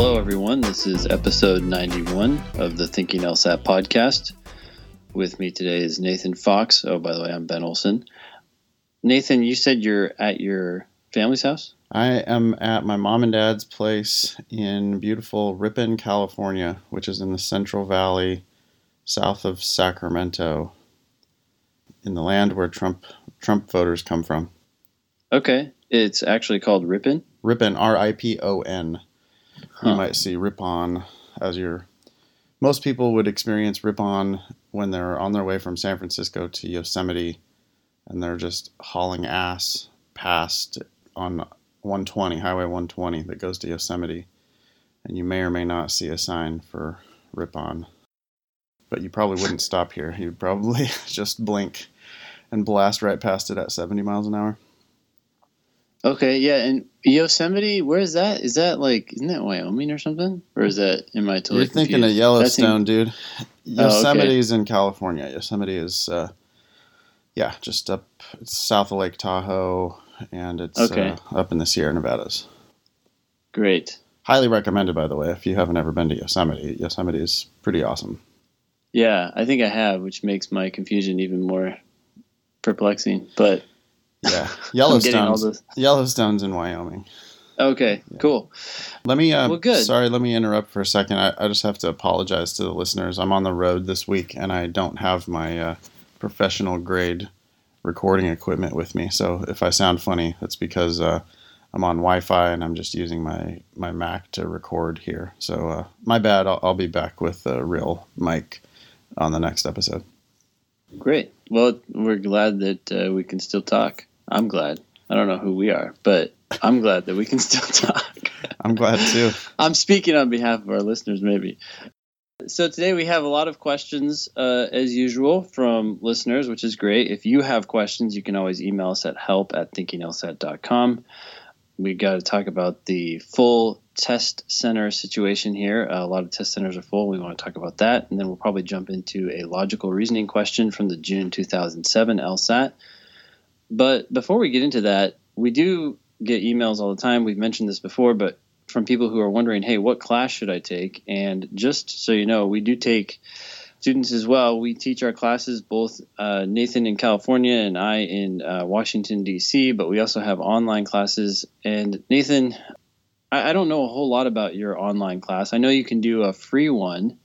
Hello, everyone. This is episode 91 of the Thinking LSAT podcast. With me today is Nathan Fox. Oh, by the way, I'm Ben Olson. Nathan, you said you're at your family's house? I am at my mom and dad's place in beautiful Ripon, California, which is in the Central Valley, south of Sacramento, in the land where Trump Trump voters come from. Okay. It's actually called Ripon? Ripon, R I P O N. Huh. You might see Ripon as your. Most people would experience Ripon when they're on their way from San Francisco to Yosemite and they're just hauling ass past on 120, Highway 120 that goes to Yosemite. And you may or may not see a sign for Ripon. But you probably wouldn't stop here. You'd probably just blink and blast right past it at 70 miles an hour. Okay, yeah. And Yosemite, where is that? Is that like, isn't that Wyoming or something? Or is that, am I totally You're thinking of confused? Yellowstone, dude. Oh, okay. Yosemite's in California. Yosemite is, uh, yeah, just up it's south of Lake Tahoe, and it's Okay. uh, up in the Sierra Nevadas. Great. Highly recommended, by the way, if you haven't ever been to Yosemite. Yosemite is pretty awesome. Yeah, I think I have, which makes my confusion even more perplexing. But Yeah, I'm getting all Yellowstone's this. Yellowstone's in Wyoming. Okay, cool. Let me. Uh, Well, good. Sorry, let me interrupt for a second. I, I just have to apologize to the listeners. I'm on the road this week, and I don't have my uh, professional grade recording equipment with me. So if I sound funny, that's because uh, I'm on Wi-Fi and I'm just using my my Mac to record here. So uh, my bad. I'll, I'll be back with a real mic on the next episode. Great. Well, we're glad that uh, we can still talk. I'm glad. I don't know who we are, but I'm glad that we can still talk. I'm glad too. I'm speaking on behalf of our listeners, maybe. So today we have a lot of questions, uh, as usual, from listeners, which is great. If you have questions, you can always email us at help at thinkinglsat.com. We got to talk about the full test center situation here. a lot of test centers are full. We want to talk about that. And then we'll probably jump into a logical reasoning question from the June 2007 LSAT. But before we get into that, we do get emails all the time. We've mentioned this before, but from people who are wondering, hey, what class should I take? And just so you know, we do take students as well. We teach our classes, both uh, Nathan in California and I in uh, Washington, D.C., but we also have online classes. And Nathan, I, I don't know a whole lot about your online class. I know you can do a free one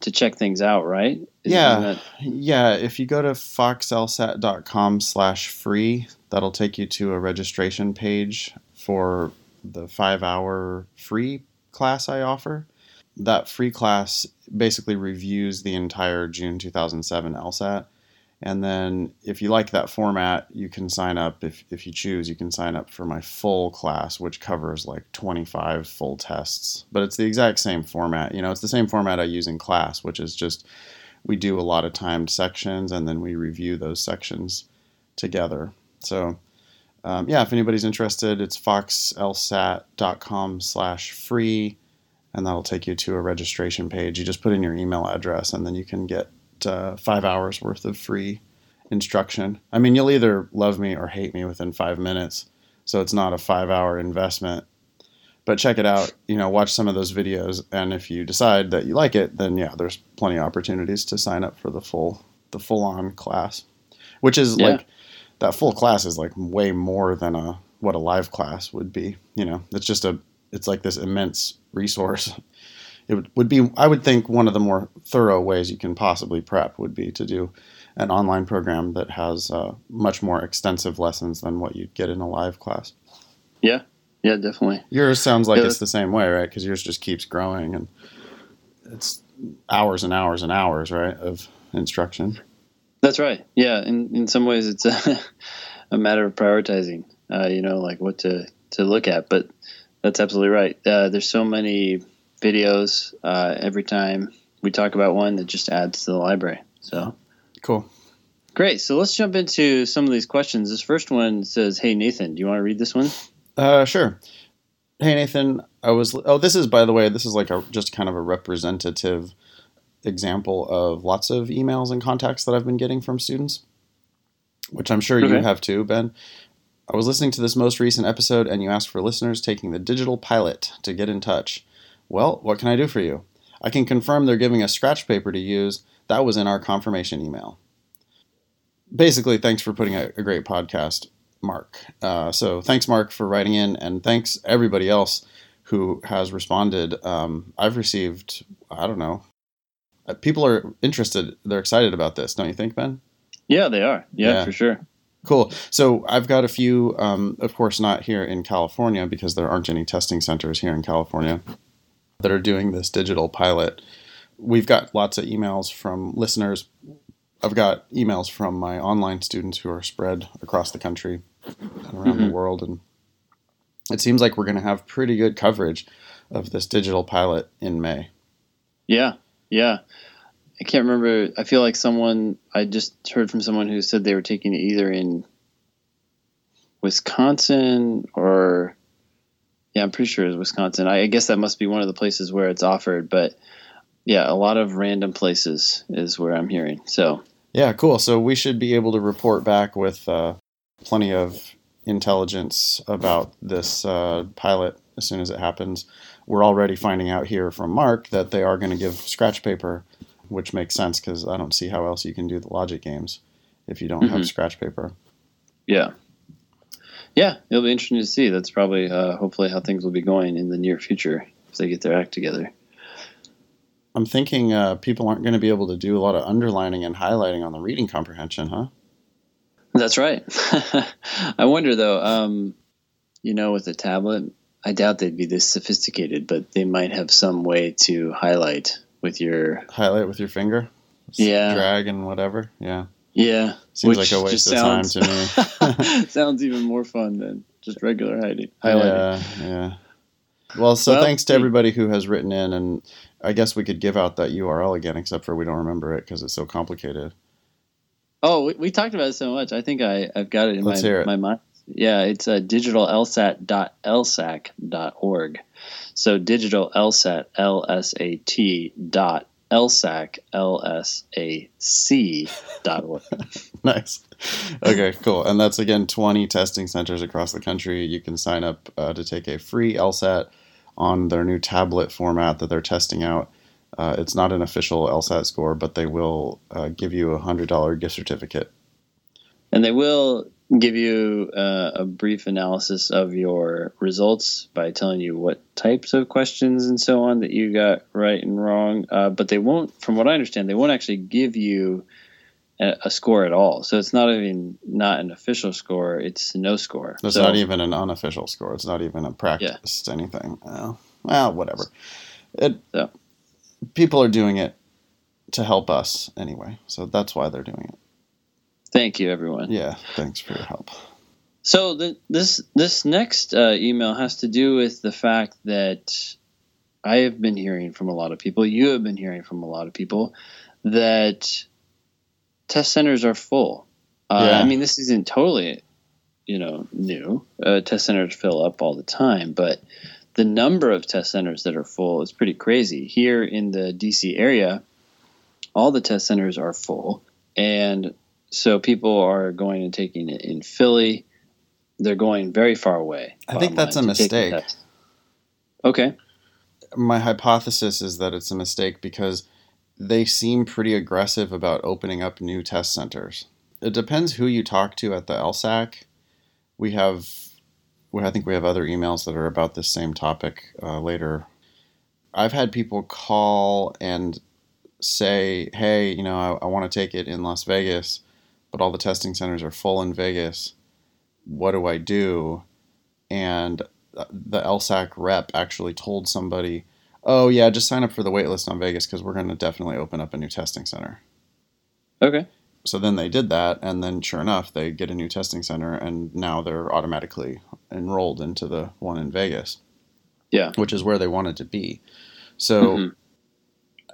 to check things out, right? Is- Yeah. that- Yeah, if you go to foxlsat.com slash free, that'll take you to a registration page for the five hour free class I offer. That free class basically reviews the entire June 2007 LSAT. And then if you like that format, you can sign up. If, if you choose, you can sign up for my full class, which covers like 25 full tests. But it's the exact same format. You know, it's the same format I use in class, which is just we do a lot of timed sections and then we review those sections together. So, um, yeah, if anybody's interested, it's foxlsat.com slash free, and that'll take you to a registration page. You just put in your email address, and then you can get uh, five hours worth of free instruction. I mean, you'll either love me or hate me within five minutes, so it's not a five hour investment. But check it out, you know, watch some of those videos, and if you decide that you like it, then yeah, there's plenty of opportunities to sign up for the full the full on class, which is Yeah. like that full class is like way more than a what a live class would be. You know, it's just a it's like this immense resource. It would, be I would think one of the more thorough ways you can possibly prep would be to do an online program that has uh, much more extensive lessons than what you'd get in a live class. yeah, yeah, definitely. Yours sounds like Yeah. it's the same way, right? Because yours just keeps growing and it's hours and hours and hours, right, of instruction. That's right. Yeah, in in some ways, it's a, a matter of prioritizing. Uh, you know, like what to to look at. But that's absolutely right. Uh, there's so many videos. Uh, every time we talk about one, that just adds to the library. So Cool. great. So let's jump into some of these questions. This first one says, "Hey Nathan, do you want to read this one?" Uh, sure. Hey Nathan, I was. Oh, this is by the way, this is like a just kind of a representative example of lots of emails and contacts that I've been getting from students, which I'm sure you have too, Ben. I was listening to this most recent episode, and you asked for listeners taking the digital pilot to get in touch. Well, what can I do for you? I can confirm they're giving us scratch paper to use. That was in our confirmation email. Basically, thanks for putting a, a great podcast, Mark. Uh, so thanks, Mark, for writing in, and thanks everybody else who has responded. Um, I've received, I don't know, uh, people are interested. They're excited about this, don't you think, Ben? Yeah, they are. Yeah, Yeah. for sure. Cool. So I've got a few, um, of course, not here in California because there aren't any testing centers here in California that are doing this digital pilot. We've got lots of emails from listeners. I've got emails from my online students who are spread across the country and around the Mhm. world. And it seems like we're going to have pretty good coverage of this digital pilot in May. Yeah, yeah. I can't remember. I feel like someone I just heard from someone who said they were taking it either in Wisconsin or yeah, I'm pretty sure it's Wisconsin. I, I guess that must be one of the places where it's offered, but yeah, a lot of random places is where I'm hearing. So Yeah, cool. So we should be able to report back with uh, plenty of intelligence about this uh, pilot as soon as it happens. We're already finding out here from Mark that they are going to give scratch paper, which makes sense because I don't see how else you can do the logic games if you don't have Mhm. scratch paper. yeah, yeah, it'll be interesting to see. That's probably uh, hopefully how things will be going in the near future if they get their act together. I'm thinking uh, people aren't going to be able to do a lot of underlining and highlighting on the reading comprehension, huh? That's right. I wonder though, um, you know, with a tablet, I doubt they'd be this sophisticated, but they might have some way to highlight with your Highlight with your finger, Yeah. drag and whatever. Yeah, yeah. seems like a waste of time to me. sounds even more fun than just regular hiding, highlighting. Yeah, yeah. Well, so Well, thanks to everybody who has written in, and I guess we could give out that URL again, except for we don't remember it because it's so complicated. Oh, we, we talked about it so much. I think I, I've got it in Let's my, hear it. my mind. Yeah, it's uh, digitallsat.lsac.org. So digital LSAT, L-S-A-T dot LSAC, L-S-A-C dot org. nice. Okay, cool. And that's again 20 testing centers across the country. You can sign up uh, to take a free LSAT on their new tablet format that they're testing out. Uh, it's not an official LSAT score, but they will uh, give you a $100 gift certificate. And they will give you uh, a brief analysis of your results by telling you what types of questions and so on that you got right and wrong. Uh, but they won't, from what I understand, they won't actually give you a, a score at all. So it's not even not an official score; it's no score. It's so, not even an unofficial score. It's not even a practiced anything. Oh, well, whatever. It, So. People are doing it to help us anyway, so that's why they're doing it. Thank you, everyone. Yeah, thanks for your help. So the, this this next uh, email has to do with the fact that I have been hearing from a lot of people. You have been hearing from a lot of people that test centers are full. Uh, Yeah. I mean, this isn't totally, you know, new. Uh, test centers fill up all the time, but the number of test centers that are full is pretty crazy. Here in the DC area, all the test centers are full, and so people are going and taking it in Philly. They're going very far away. I think that's a to take the mistake. Okay. My hypothesis is that it's a mistake because they seem pretty aggressive about opening up new test centers. It depends who you talk to at the LSAC. We have, well, I think we have other emails that are about this same topic uh, later. I've had people call and say, hey, you know, I, I want to take it in Las Vegas, but all the testing centers are full in Vegas. What do I do? And the LSAC rep actually told somebody, "Oh yeah, just sign up for the waitlist on Vegas because we're going to definitely open up a new testing center." Okay. So then they did that, and then sure enough, they get a new testing center, and now they're automatically enrolled into the one in Vegas. Yeah. which is where they wanted to be. So Mhm.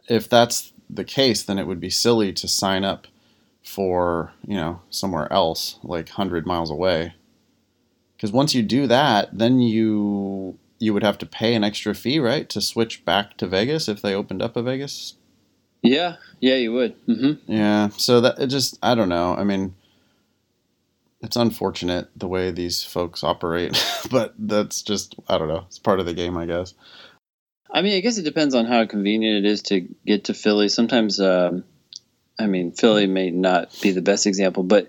if that's the case, then it would be silly to sign up for you know somewhere else, like hundred miles away. Because once you do that, then you you would have to pay an extra fee, right, to switch back to Vegas if they opened up a Vegas. Yeah. Yeah, you would. Mm-hmm. Yeah, so that it just I don't know. I mean, it's unfortunate the way these folks operate, but that's just I don't know. It's part of the game, I guess. I mean, I guess it depends on how convenient it is to get to Philly. Sometimes, um, I mean, Philly may not be the best example, but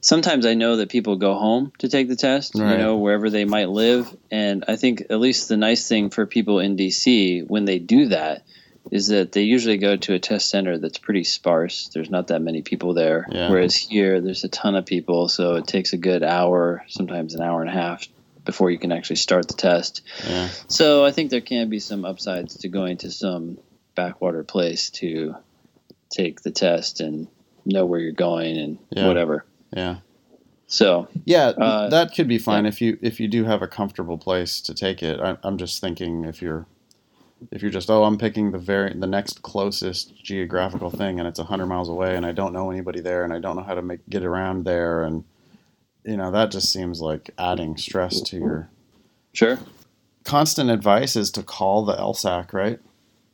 sometimes I know that people go home to take the test, Right. you know, wherever they might live. And I think at least the nice thing for people in DC when they do that is that they usually go to a test center that's pretty sparse. There's not that many people there. Yeah. Whereas here, there's a ton of people. So it takes a good hour, sometimes an hour and a half before you can actually start the test. Yeah. So I think there can be some upsides to going to some backwater place to take the test and know where you're going and Yeah. whatever. Yeah. So Yeah, Uh, that could be fine if you if you do have a comfortable place to take it. I, I'm just thinking if you're if you're just oh I'm picking the very the next closest geographical thing and it's hundred miles away and I don't know anybody there and I don't know how to make get around there and you know that just seems like adding stress to your sure. constant advice is to call the LSAC, right?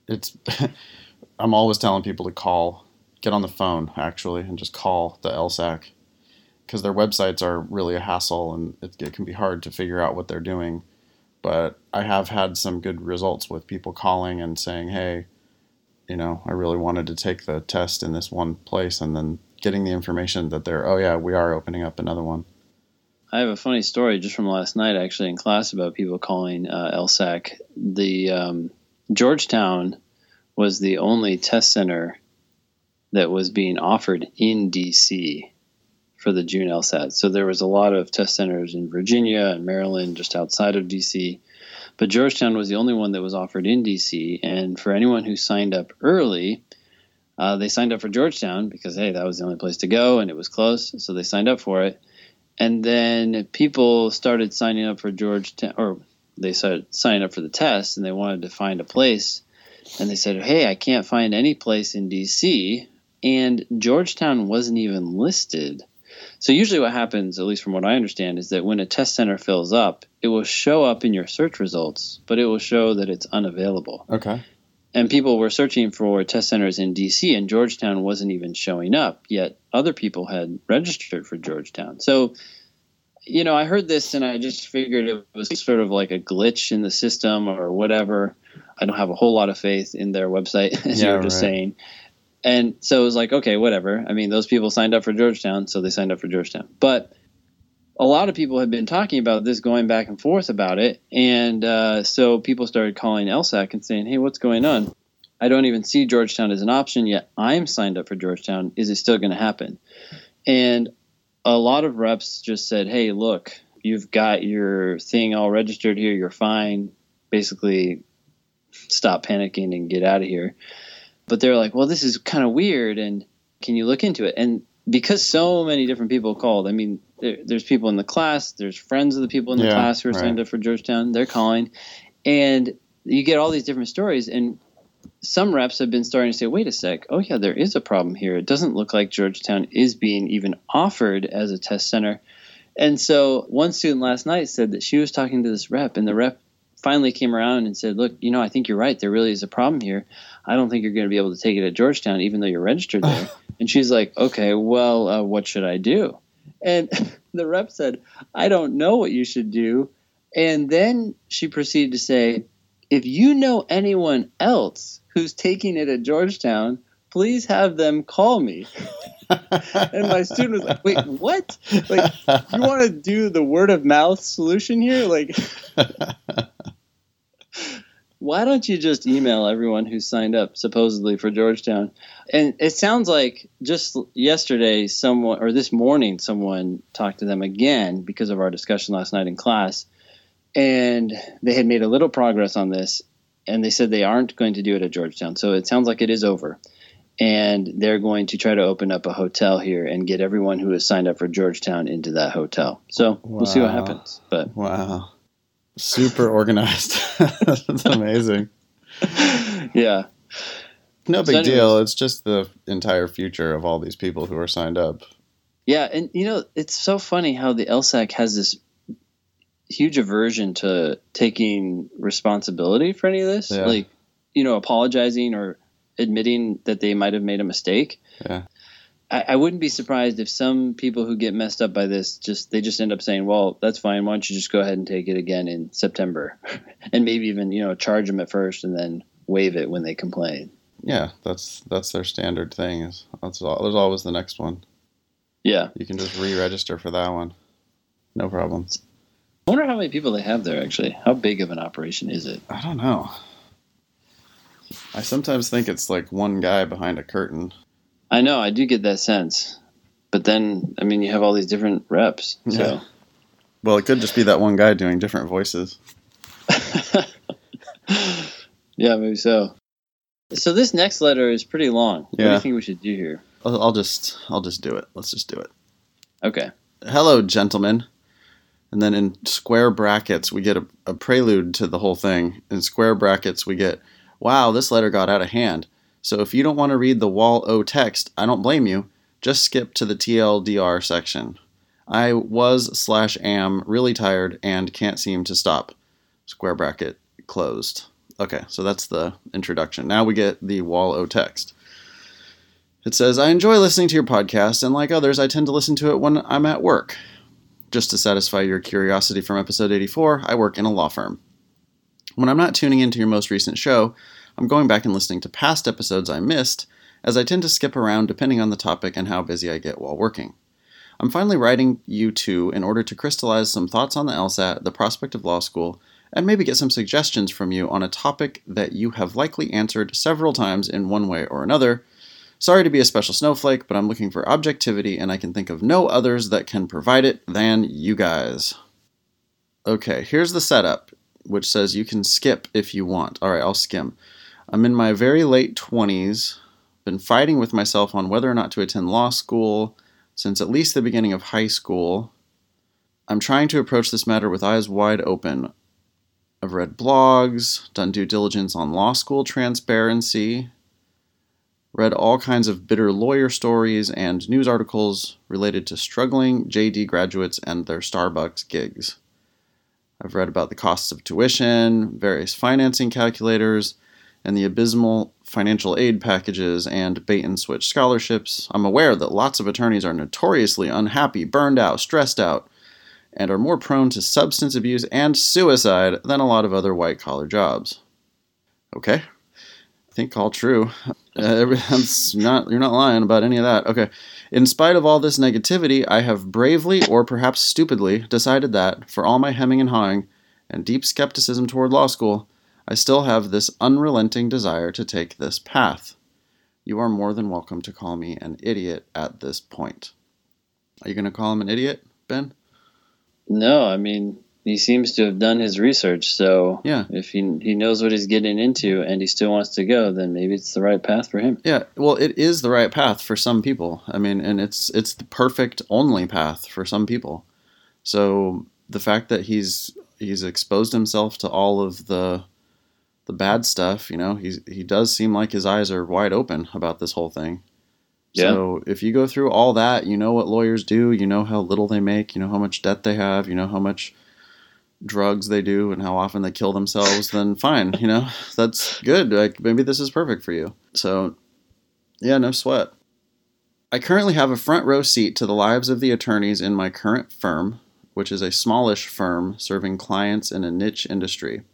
It's I'm always telling people to call, get on the phone actually, and just call the LSAC because their websites are really a hassle and it, it can be hard to figure out what they're doing. But I have had some good results with people calling and saying, "Hey, you know, I really wanted to take the test in this one place," and then getting the information that they're, "Oh yeah, we are opening up another one." I have a funny story just from last night, actually, in class about people calling uh, LSAC. The um, Georgetown was the only test center that was being offered in DC for the June LSAT. So there was a lot of test centers in Virginia and Maryland, just outside of DC. But Georgetown was the only one that was offered in DC. And for anyone who signed up early, uh, they signed up for Georgetown because, hey, that was the only place to go and it was close. So they signed up for it. And then people started signing up for Georgetown, or they started signing up for the test and they wanted to find a place. And they said, hey, I can't find any place in DC. And Georgetown wasn't even listed. So usually what happens, at least from what I understand, is that when a test center fills up, it will show up in your search results, but it will show that it's unavailable. Okay. And people were searching for test centers in DC, and Georgetown wasn't even showing up. Yet other people had registered for Georgetown. So, you know, I heard this and I just figured it was sort of like a glitch in the system or whatever. I don't have a whole lot of faith in their website, as you Yeah, were just right. saying. And so it was like, okay, whatever. I mean, those people signed up for Georgetown, so they signed up for Georgetown. But a lot of people have been talking about this, going back and forth about it. And uh, so people started calling LSAC and saying, hey, what's going on? I don't even see Georgetown as an option yet. I'm signed up for Georgetown. Is it still going to happen? And a lot of reps just said, hey, look, you've got your thing all registered here. You're fine. Basically, stop panicking and get out of here. But they're like, well, this is kind of weird. And can you look into it? And because so many different people called, I mean, there, there's people in the class, there's friends of the people in the Yeah, class who are right. signed up for Georgetown. They're calling. And you get all these different stories. And some reps have been starting to say, wait a sec, oh, yeah, there is a problem here. It doesn't look like Georgetown is being even offered as a test center. And so one student last night said that she was talking to this rep, and the rep finally came around and said, Look, you know, I think you're right. There really is a problem here. I don't think you're going to be able to take it at Georgetown, even though you're registered there. and she's like, Okay, well, uh, what should I do? And the rep said, I don't know what you should do. And then she proceeded to say, If you know anyone else who's taking it at Georgetown, please have them call me. And my student was like, Wait, what? Like, you want to do the word of mouth solution here? Like, why don't you just email everyone who signed up supposedly for Georgetown? And it sounds like just yesterday, someone or this morning, someone talked to them again because of our discussion last night in class, and they had made a little progress on this, and they said they aren't going to do it at Georgetown. So it sounds like it is over. And they're going to try to open up a hotel here and get everyone who has signed up for Georgetown into that hotel. So we'll see what happens. But wow. Super organized. That's amazing. yeah, No So big anyways- deal. It's just the entire future of all these people who are signed up. Yeah, and you know, it's so funny how the LSAC has this huge aversion to taking responsibility for any of this. Yeah. Like, you know, apologizing or admitting that they might have made a mistake. Yeah. I, I wouldn't be surprised if some people who get messed up by this just they just end up saying, "Well, that's fine. Why don't you just go ahead and take it again in September, and maybe even you know charge them at first and then waive it when they complain." Yeah, that's that's their standard thing. Is that's all, there's always the next one. Yeah, You can just re-register for that one. No problem. I wonder how many people they have there. Actually, how big of an operation is it? I don't know. I sometimes think it's like one guy behind a curtain. I know I do get that sense, but then I mean you have all these different reps. Yeah. Well, it could just be that one guy doing different voices. Yeah, maybe so. So this next letter is pretty long. Yeah. What do you think we should do here? I'll, I'll just I'll just do it. Let's just do it. Okay. Hello, gentlemen. And then in square brackets, we get a, a prelude to the whole thing. In square brackets, we get, wow, this letter got out of hand. So if you don't want to read the wall O text, I don't blame you. Just skip to the TLDR section. I was slash am really tired and can't seem to stop. Square bracket closed. Okay, so that's the introduction. Now we get the wall O text. It says, I enjoy listening to your podcast, and like others, I tend to listen to it when I'm at work. Just to satisfy your curiosity from episode 84, I work in a law firm. When I'm not tuning into your most recent show, I'm going back and listening to past episodes I missed, as I tend to skip around depending on the topic and how busy I get while working. I'm finally writing you two in order to crystallize some thoughts on the LSAT, the prospect of law school, and maybe get some suggestions from you on a topic that you have likely answered several times in one way or another. Sorry to be a special snowflake, but I'm looking for objectivity, and I can think of no others that can provide it than you guys. Okay, here's the setup, which says you can skip if you want. All right, I'll skim. I'm in my very late 20s, been fighting with myself on whether or not to attend law school since at least the beginning of high school. I'm trying to approach this matter with eyes wide open. I've read blogs, done due diligence on law school transparency, read all kinds of bitter lawyer stories and news articles related to struggling JD graduates and their Starbucks gigs. I've read about the costs of tuition, various financing calculators, and the abysmal financial aid packages and bait and switch scholarships. I'm aware that lots of attorneys are notoriously unhappy, burned out, stressed out, and are more prone to substance abuse and suicide than a lot of other white collar jobs. Okay. I think all true. Uh, not you're not lying about any of that. Okay. In spite of all this negativity, I have bravely or perhaps stupidly decided that for all my hemming and hawing and deep skepticism toward law school, I still have this unrelenting desire to take this path. You are more than welcome to call me an idiot at this point. Are you going to call him an idiot, Ben? No, I mean he seems to have done his research. So Yeah. if he he knows what he's getting into and he still wants to go, then maybe it's the right path for him. Yeah, well, it is the right path for some people. I mean, and it's it's the perfect only path for some people. So the fact that he's he's exposed himself to all of the the bad stuff, you know, he's he does seem like his eyes are wide open about this whole thing. Yeah. So if you go through all that, you know what lawyers do, you know how little they make, you know how much debt they have, you know how much drugs they do and how often they kill themselves, then fine, you know, that's good. Like maybe this is perfect for you. So yeah, no sweat. I currently have a front row seat to the lives of the attorneys in my current firm, which is a smallish firm serving clients in a niche industry.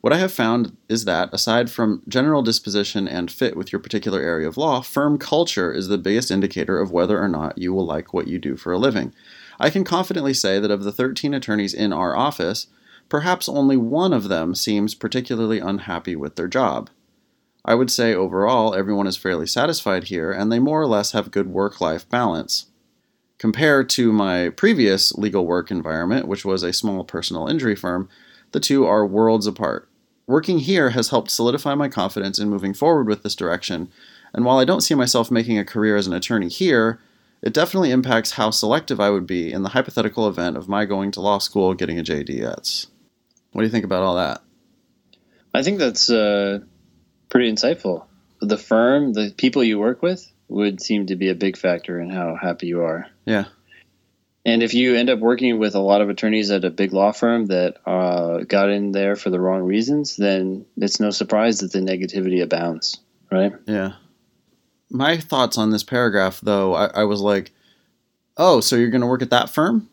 What I have found is that, aside from general disposition and fit with your particular area of law, firm culture is the biggest indicator of whether or not you will like what you do for a living. I can confidently say that of the 13 attorneys in our office, perhaps only one of them seems particularly unhappy with their job. I would say overall everyone is fairly satisfied here and they more or less have good work life balance. Compared to my previous legal work environment, which was a small personal injury firm, the two are worlds apart. Working here has helped solidify my confidence in moving forward with this direction, and while I don't see myself making a career as an attorney here, it definitely impacts how selective I would be in the hypothetical event of my going to law school getting a JDS. What do you think about all that? I think that's uh, pretty insightful. The firm, the people you work with, would seem to be a big factor in how happy you are. Yeah. And if you end up working with a lot of attorneys at a big law firm that uh, got in there for the wrong reasons, then it's no surprise that the negativity abounds, right? Yeah. my thoughts on this paragraph, though, I, I was like, oh, so you're going to work at that firm?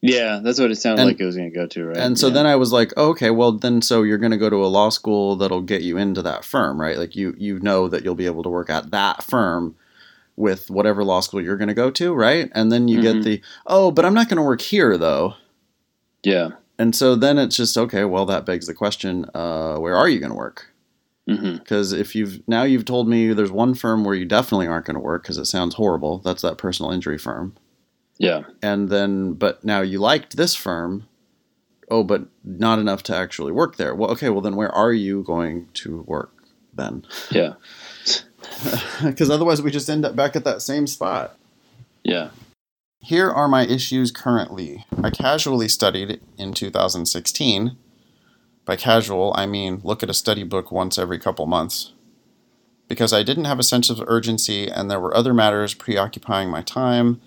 Yeah, that's what it sounded And- like it was going to go to, right? And so Yeah. then I was like, oh, okay, well then so you're going to go to a law school that'll get you into that firm, right? Like you you know that you'll be able to work at that firm with whatever law school you're going to go to, right? And then you Mhm. get the oh, but I'm not going to work here though. yeah, And so then it's just okay, well that begs the question, uh, where are you going to work? Because if you've now you've told me there's one firm where you definitely aren't going to work because it sounds horrible. That's that personal injury firm. yeah, and then but now you liked this firm oh but not enough to actually work there well okay well then where are you going to work then yeah, because otherwise we just end up back at that same spot. Yeah. here are my issues currently. I casually studied in 2016 by casual i mean look at a study book once every couple months. Because i didn't have a sense of urgency and there were other matters preoccupying my time.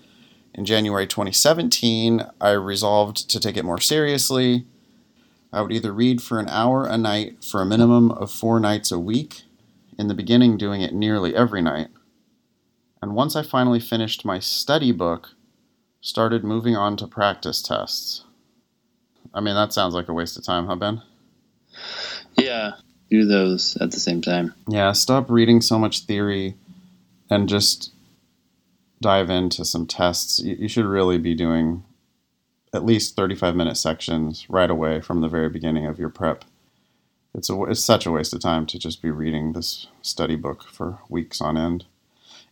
In January 2017, I resolved to take it more seriously. I would either read for an hour a night for a minimum of four nights a week, in the beginning, doing it nearly every night. And once I finally finished my study book, started moving on to practice tests. I mean, that sounds like a waste of time, huh, Ben? Yeah, do those at the same time. Yeah, stop reading so much theory and just dive into some tests. You, you should really be doing at least 35 minute sections right away from the very beginning of your prep. It's, a, it's such a waste of time to just be reading this study book for weeks on end.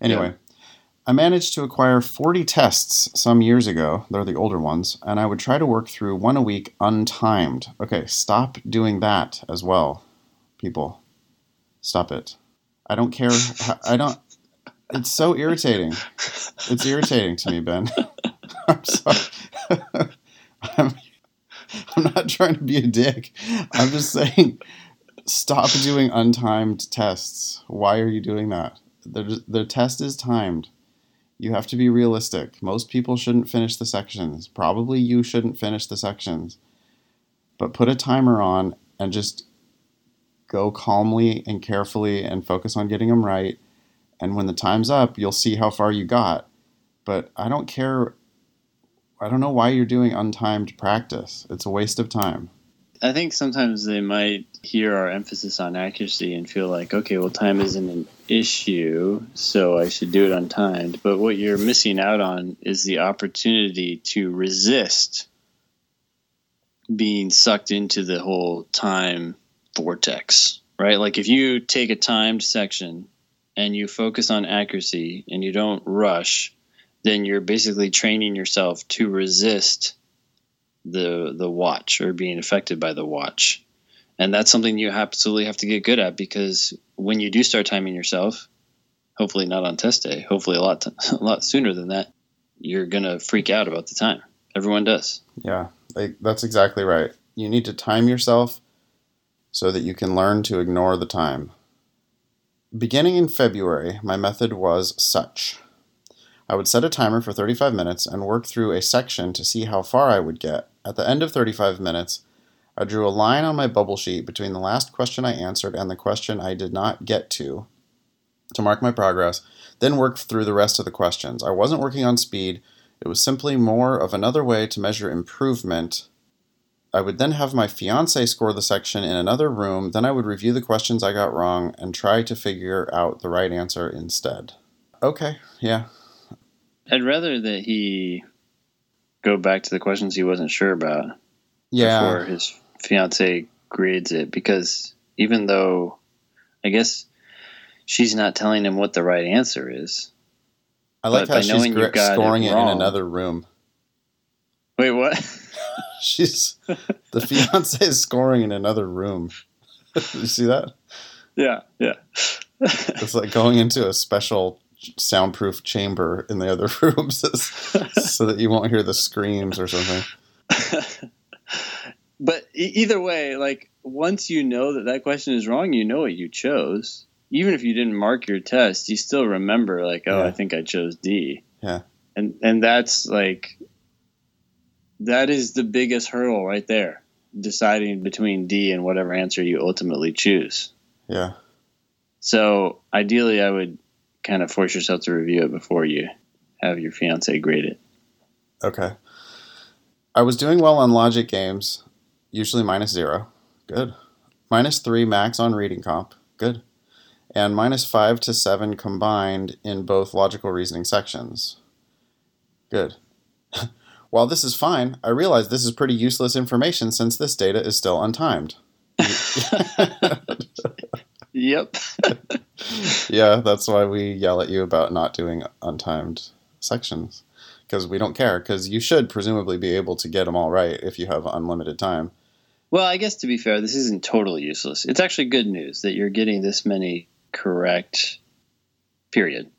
Anyway, I managed to acquire 40 tests some years ago. They're the older ones. And I would try to work through one a week untimed. Okay, stop doing that as well, people. Stop it. I don't care. I don't. It's so irritating. It's irritating to me, Ben. I'm sorry. I'm, I'm not trying to be a dick. I'm just saying, stop doing untimed tests. Why are you doing that? The, the test is timed. You have to be realistic. Most people shouldn't finish the sections. Probably you shouldn't finish the sections. But put a timer on and just go calmly and carefully and focus on getting them right. And when the time's up, you'll see how far you got. But I don't care. I don't know why you're doing untimed practice. It's a waste of time. I think sometimes they might hear our emphasis on accuracy and feel like, okay, well, time isn't an issue, so I should do it untimed. But what you're missing out on is the opportunity to resist being sucked into the whole time vortex, right? Like if you take a timed section and you focus on accuracy and you don't rush, then you're basically training yourself to resist the the watch or being affected by the watch and that's something you absolutely have to get good at because when you do start timing yourself hopefully not on test day hopefully a lot a lot sooner than that you're gonna freak out about the time everyone does Yeah, like, that's exactly right. You need to time yourself so that you can learn to ignore the time. Beginning in February, my method was such I would set a timer for 35 minutes and work through a section to see how far I would get. At the end of 35 minutes, I drew a line on my bubble sheet between the last question I answered and the question I did not get to to mark my progress, then worked through the rest of the questions. I wasn't working on speed, it was simply more of another way to measure improvement. I would then have my fiance score the section in another room, then I would review the questions I got wrong and try to figure out the right answer instead. Okay, yeah. I'd rather that he go back to the questions he wasn't sure about Yeah. before his fiance grades it because even though I guess she's not telling him what the right answer is. I like how she's gr- got it scoring it, in another room. Wait, what? She's the fiance is scoring in another room. you see that? yeah, yeah. It's like going into a special soundproof chamber in the other rooms so that you won't hear the screams or something. but either way, like once you know that that question is wrong, you know what you chose. Even if you didn't mark your test, you still remember like, oh, Yeah. I think I chose D. Yeah. And and that's like that is the biggest hurdle right there. Deciding between D and whatever answer you ultimately choose. Yeah. So ideally, I would kind of force yourself to review it before you have your fiance grade it. Okay. I was doing well on logic games, usually minus zero. Good. Minus three max on reading comp. Good. And minus five to seven combined in both logical reasoning sections. Good. While this is fine, I realize this is pretty useless information since this data is still untimed. Yep. yeah, that's why we yell at you about not doing untimed sections because we don't care because you should presumably be able to get them all right if you have unlimited time. Well, I guess to be fair, this isn't totally useless. It's actually good news that you're getting this many correct, period,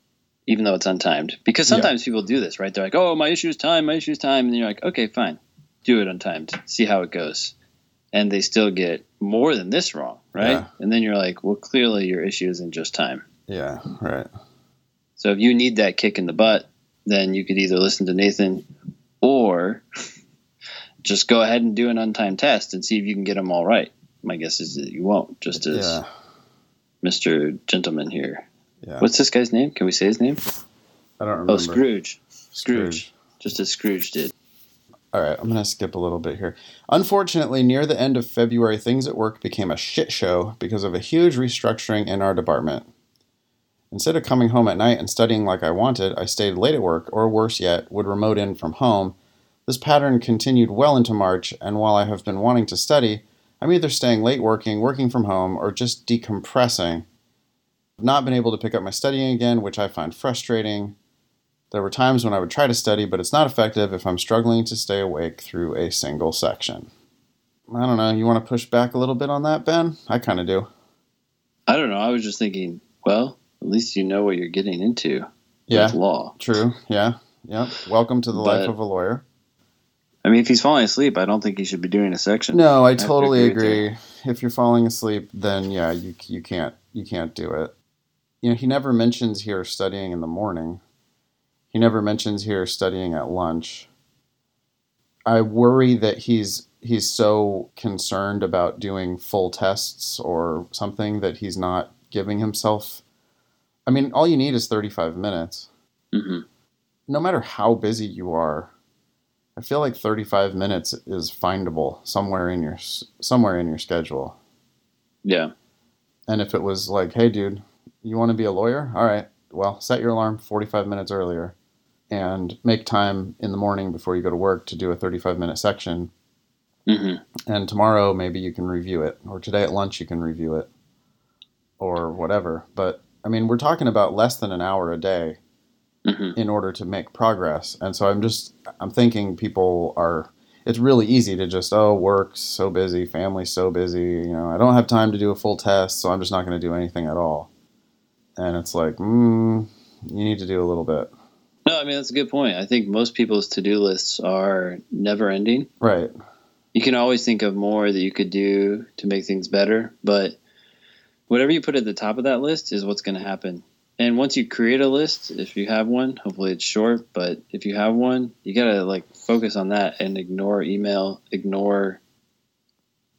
even though it's untimed. Because sometimes people do this, right? They're like, oh, my issue is time, my issue is time. And you're like, okay, fine, do it untimed, see how it goes. And they still get more than this wrong, right? Yeah. And then you're like, well, clearly your issue isn't just time. Yeah, right. So if you need that kick in the butt, then you could either listen to Nathan or just go ahead and do an untimed test and see if you can get them all right. My guess is that you won't, just as Yeah, Mr. Gentleman here. yeah. What's this guy's name? Can we say his name? I don't oh, remember. Oh, Scrooge. Scrooge. Scrooge. Just as Scrooge did. All right, I'm going to skip a little bit here. Unfortunately, near the end of February, things at work became a shit show because of a huge restructuring in our department. Instead of coming home at night and studying like I wanted, I stayed late at work, or worse yet, would remote in from home. This pattern continued well into March, and while I have been wanting to study, I'm either staying late working, working from home, or just decompressing. I've not been able to pick up my studying again, which I find frustrating. There were times when I would try to study, but it's not effective if I'm struggling to stay awake through a single section. I don't know. You want to push back a little bit on that, Ben? I kind of do. I don't know. I was just thinking, well, at least you know what you're getting into Yeah, with law. true. Yeah, yeah. Welcome to the life of a lawyer. I mean, if he's falling asleep, I don't think he should be doing a section. No, I to totally agree agree. If you're falling asleep, then yeah, you you can't you can't do it. You know, he never mentions here studying in the morning. He never mentions here studying at lunch. I worry that he's he's so concerned about doing full tests or something that he's not giving himself. I mean, all you need is 35 minutes. hmm No matter how busy you are, I feel like 35 minutes is findable somewhere in your somewhere in your schedule. Yeah. And if it was like, "Hey dude, you want to be a lawyer? All right. Well, set your alarm 45 minutes earlier and make time in the morning before you go to work to do a 35 minute section hmm and tomorrow maybe you can review it or today at lunch you can review it or whatever." But I mean, we're talking about less than an hour a day hmm in order to make progress. And so I'm just I'm thinking people are it's really easy to just oh work so busy, family so busy, you know, I don't have time to do a full test, so I'm just not going to do anything at all. And it's like, mm, you need to do a little bit. No, I mean that's a good point. I think most people's to-do lists are never ending. Right. You can always think of more that you could do to make things better, but whatever you put at the top of that list is what's going to happen. And once you create a list, if you have one, hopefully it's short, but if you have one, you got to like focus on that and ignore email, ignore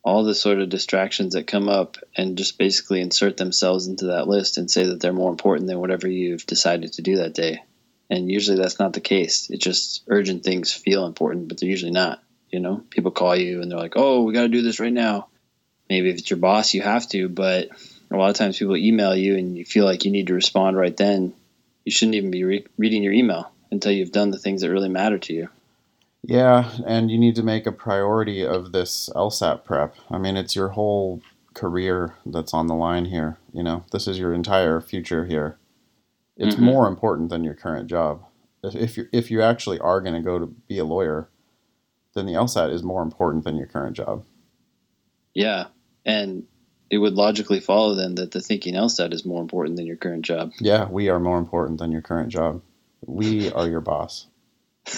all the sort of distractions that come up and just basically insert themselves into that list and say that they're more important than whatever you've decided to do that day. And usually that's not the case. It's just urgent things feel important, but they're usually not. You know, people call you and they're like, "Oh, we got to do this right now." Maybe if it's your boss, you have to, but a lot of times people email you and you feel like you need to respond right then. You shouldn't even be re- reading your email until you've done the things that really matter to you. Yeah, and you need to make a priority of this LSAT prep. I mean, it's your whole career that's on the line here. You know, this is your entire future here. It's Mhm. more important than your current job. If- If you if you actually are going to go to be a lawyer, then the LSAT is more important than your current job. Yeah, and it would logically follow then that the thinking LSAT is more important than your current job. Yeah, we are more important than your current job. We are your boss.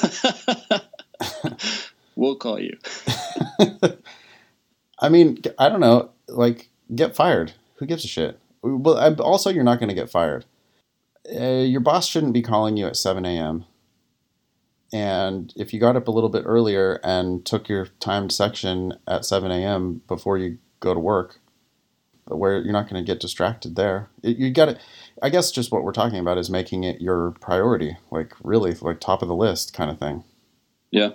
we'll call you. I mean, I don't know. Like, get fired. Who gives a shit? Well, also, you're not going to get fired. Uh, your boss shouldn't be calling you at 7 a.m. And if you got up a little bit earlier and took your timed section at 7 a.m. before you go to work, where you're not going to get distracted there. It, you got to, I guess, just what we're talking about is making it your priority, like really, like top of the list kind of thing. Yeah.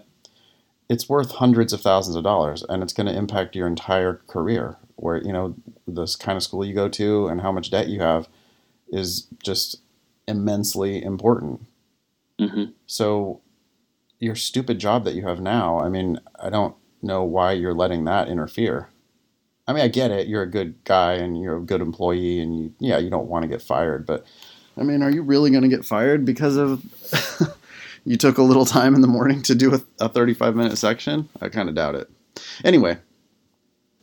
It's worth hundreds of thousands of dollars, and it's going to impact your entire career. Where you know this kind of school you go to and how much debt you have is just immensely important. hmm So your stupid job that you have now, I mean, I don't know why you're letting that interfere. I mean, I get it. You're a good guy and you're a good employee and you yeah, you don't want to get fired, but I mean, are you really going to get fired because of you took a little time in the morning to do a, a 35 minute section? I kind of doubt it. Anyway,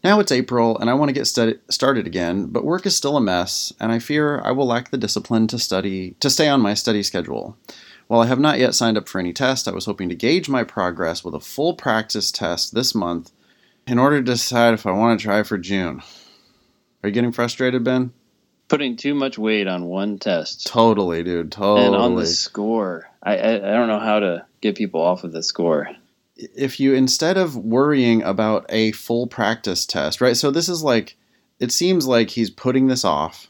now it's April and I want to get stud- started again, but work is still a mess and I fear I will lack the discipline to study to stay on my study schedule. While I have not yet signed up for any test, I was hoping to gauge my progress with a full practice test this month in order to decide if I want to try for June. Are you getting frustrated, Ben? Putting too much weight on one test Totally, dude. Totally. and on the score. I, I I don't know how to get people off of the score. If you instead of worrying about a full practice test, right? So this is like it seems like he's putting this off.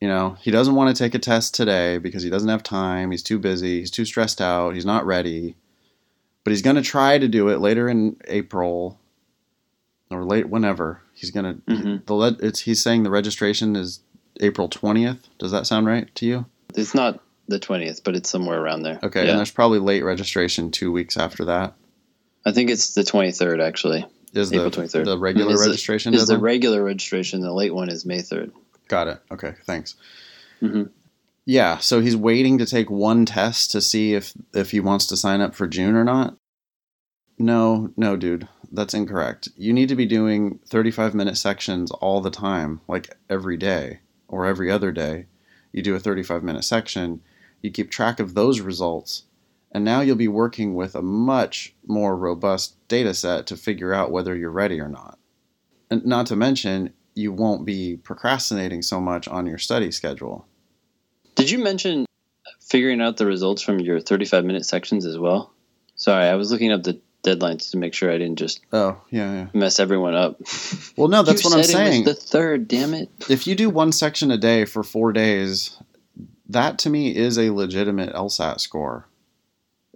You know, he doesn't want to take a test today because he doesn't have time, he's too busy, he's too stressed out, he's not ready. But he's going to try to do it later in April or late whenever. He's going to Mhm. the it's he's saying the registration is April 20th. Does that sound right to you? It's not the twentieth, but it's somewhere around there. Okay, and there's probably late registration 2 weeks after that. I think it's the twenty third actually. Is April the 23rd. the regular Is the- registration Is the regular registration. The late one is May third. Got it. Okay, thanks. Mhm. Yeah, so he's waiting to take one test to see if if he wants to sign up for June or not. No, no, dude, that's incorrect. You need to be doing 35 minute sections all the time, like every day or every other day. You do a 35 minute section, you keep track of those results, and now you'll be working with a much more robust data set to figure out whether you're ready or not. And not to mention, you won't be procrastinating so much on your study schedule. Did you mention figuring out the results from your thirty five minute sections as well? Sorry, I was looking up the deadlines to make sure I didn't just Oh, yeah, yeah. mess everyone up. Well, no, that's You what I'm saying. The third, damn it. if you do one section a day for four days, that to me is a legitimate LSAT score.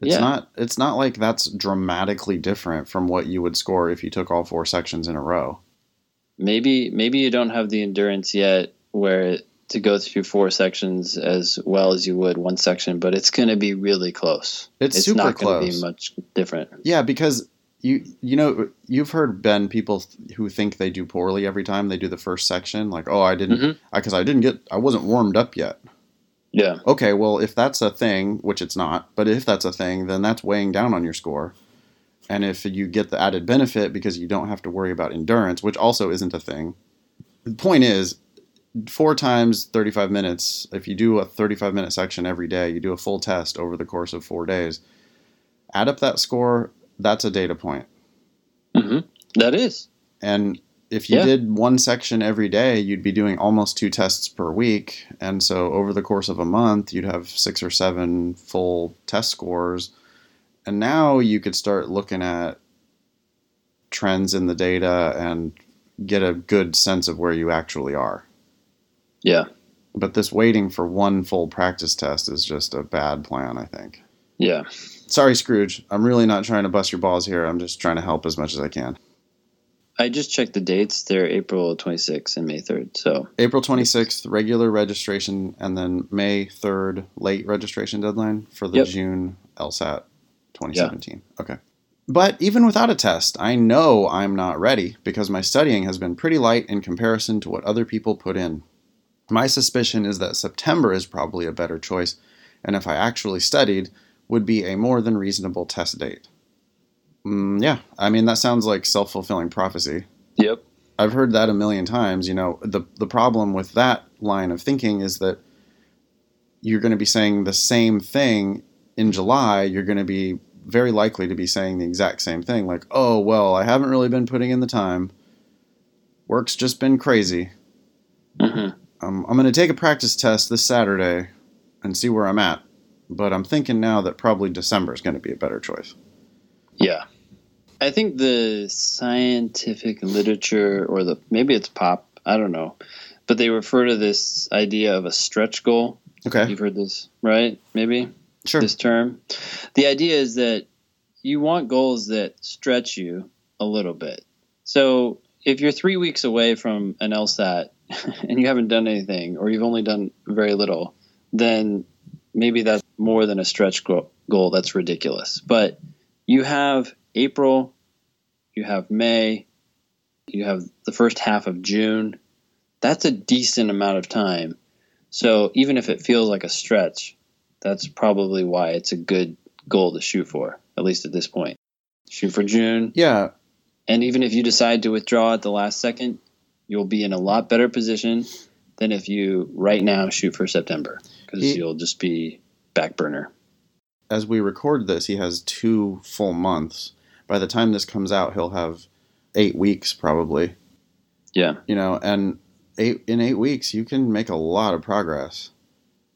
It's Yeah. not. It's not like that's dramatically different from what you would score if you took all four sections in a row. Maybe maybe you don't have the endurance yet where to go through four sections as well as you would one section, but it's going to be really close. It's, It's super not going to close. be much different. Yeah, because you you know you've heard Ben people who think they do poorly every time they do the first section, like oh I didn't mm-hmm. uh, because I didn't get I wasn't warmed up yet. Yeah. Okay, well, if that's a thing, which it's not, but if that's a thing, then that's weighing down on your score. And if you get the added benefit because you don't have to worry about endurance, which also isn't a thing. The point is, four times 35 minutes, if you do a 35 minute section every day, you do a full test over the course of four days, add up that score, that's a data point. hmm That is. And if you Yeah. did one section every day, you'd be doing almost two tests per week. And so over the course of a month, you'd have six or seven full test scores. And now you could start looking at trends in the data and get a good sense of where you actually are. Yeah. But this waiting for one full practice test is just a bad plan, I think. Yeah. Sorry, Scrooge. I'm really not trying to bust your balls here. I'm just trying to help as much as I can. I just checked the dates. They're April 26th and May 3rd. So, April 26th, regular registration, and then May 3rd, late registration deadline for the Yep. June LSAT 2017. Okay. But even without a test, I know I'm not ready because my studying has been pretty light in comparison to what other people put in. My suspicion is that September is probably a better choice, and if I actually studied, would be a more than reasonable test date. Mm, yeah, I mean, that sounds like self fulfilling prophecy. yep. I've heard that a million times. You know, the the problem with that line of thinking is that you're going to be saying the same thing in July. You're going to be very likely to be saying the exact same thing, like, "Oh well, I haven't really been putting in the time. Work's just been crazy. hmm Um, I'm going to take a practice test this Saturday and see where I'm at." But I'm thinking now that probably December is going to be a better choice. Yeah. I think the scientific literature or the maybe it's pop I don't know, but they refer to this idea of a stretch goal. Okay. You've heard this, right? Maybe Sure. this term. The idea is that you want goals that stretch you a little bit. So if you're three weeks away from an LSAT and you haven't done anything, or you've only done very little, then maybe that's more than a stretch go- goal. That's ridiculous. But you have April, you have May, you have the first half of June. That's a decent amount of time. So even if it feels like a stretch, that's probably why it's a good goal to shoot for, at least at this point. Shoot for June. Yeah. And even if you decide to withdraw at the last second, you'll be in a lot better position than if you right now shoot for September because you'll just be back burner. As we record this, he has two full months. By the time this comes out, he'll have eight weeks probably. Yeah. You know, and eight in eight weeks, you can make a lot of progress.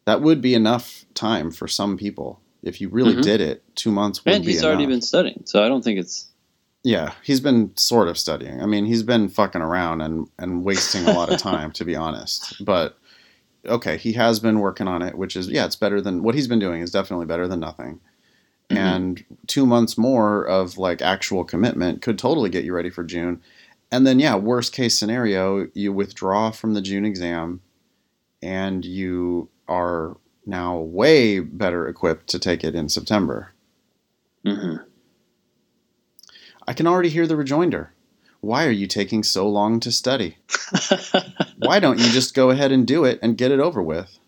That would be enough time for some people. If you really Mhm. did it, two months would And be he's already been studying, so I don't think it's. Yeah, he's been sort of studying. I mean, he's been fucking around and and wasting a lot of time, to be honest. But okay, he has been working on it, which is yeah, it's better than what he's been doing is definitely better than nothing. Mhm. And two months more of like actual commitment could totally get you ready for June. And then yeah, worst case scenario, you withdraw from the June exam, and you are now way better equipped to take it in September. hmm I can already hear the rejoinder. Why are you taking so long to study? Why don't you just go ahead and do it and get it over with?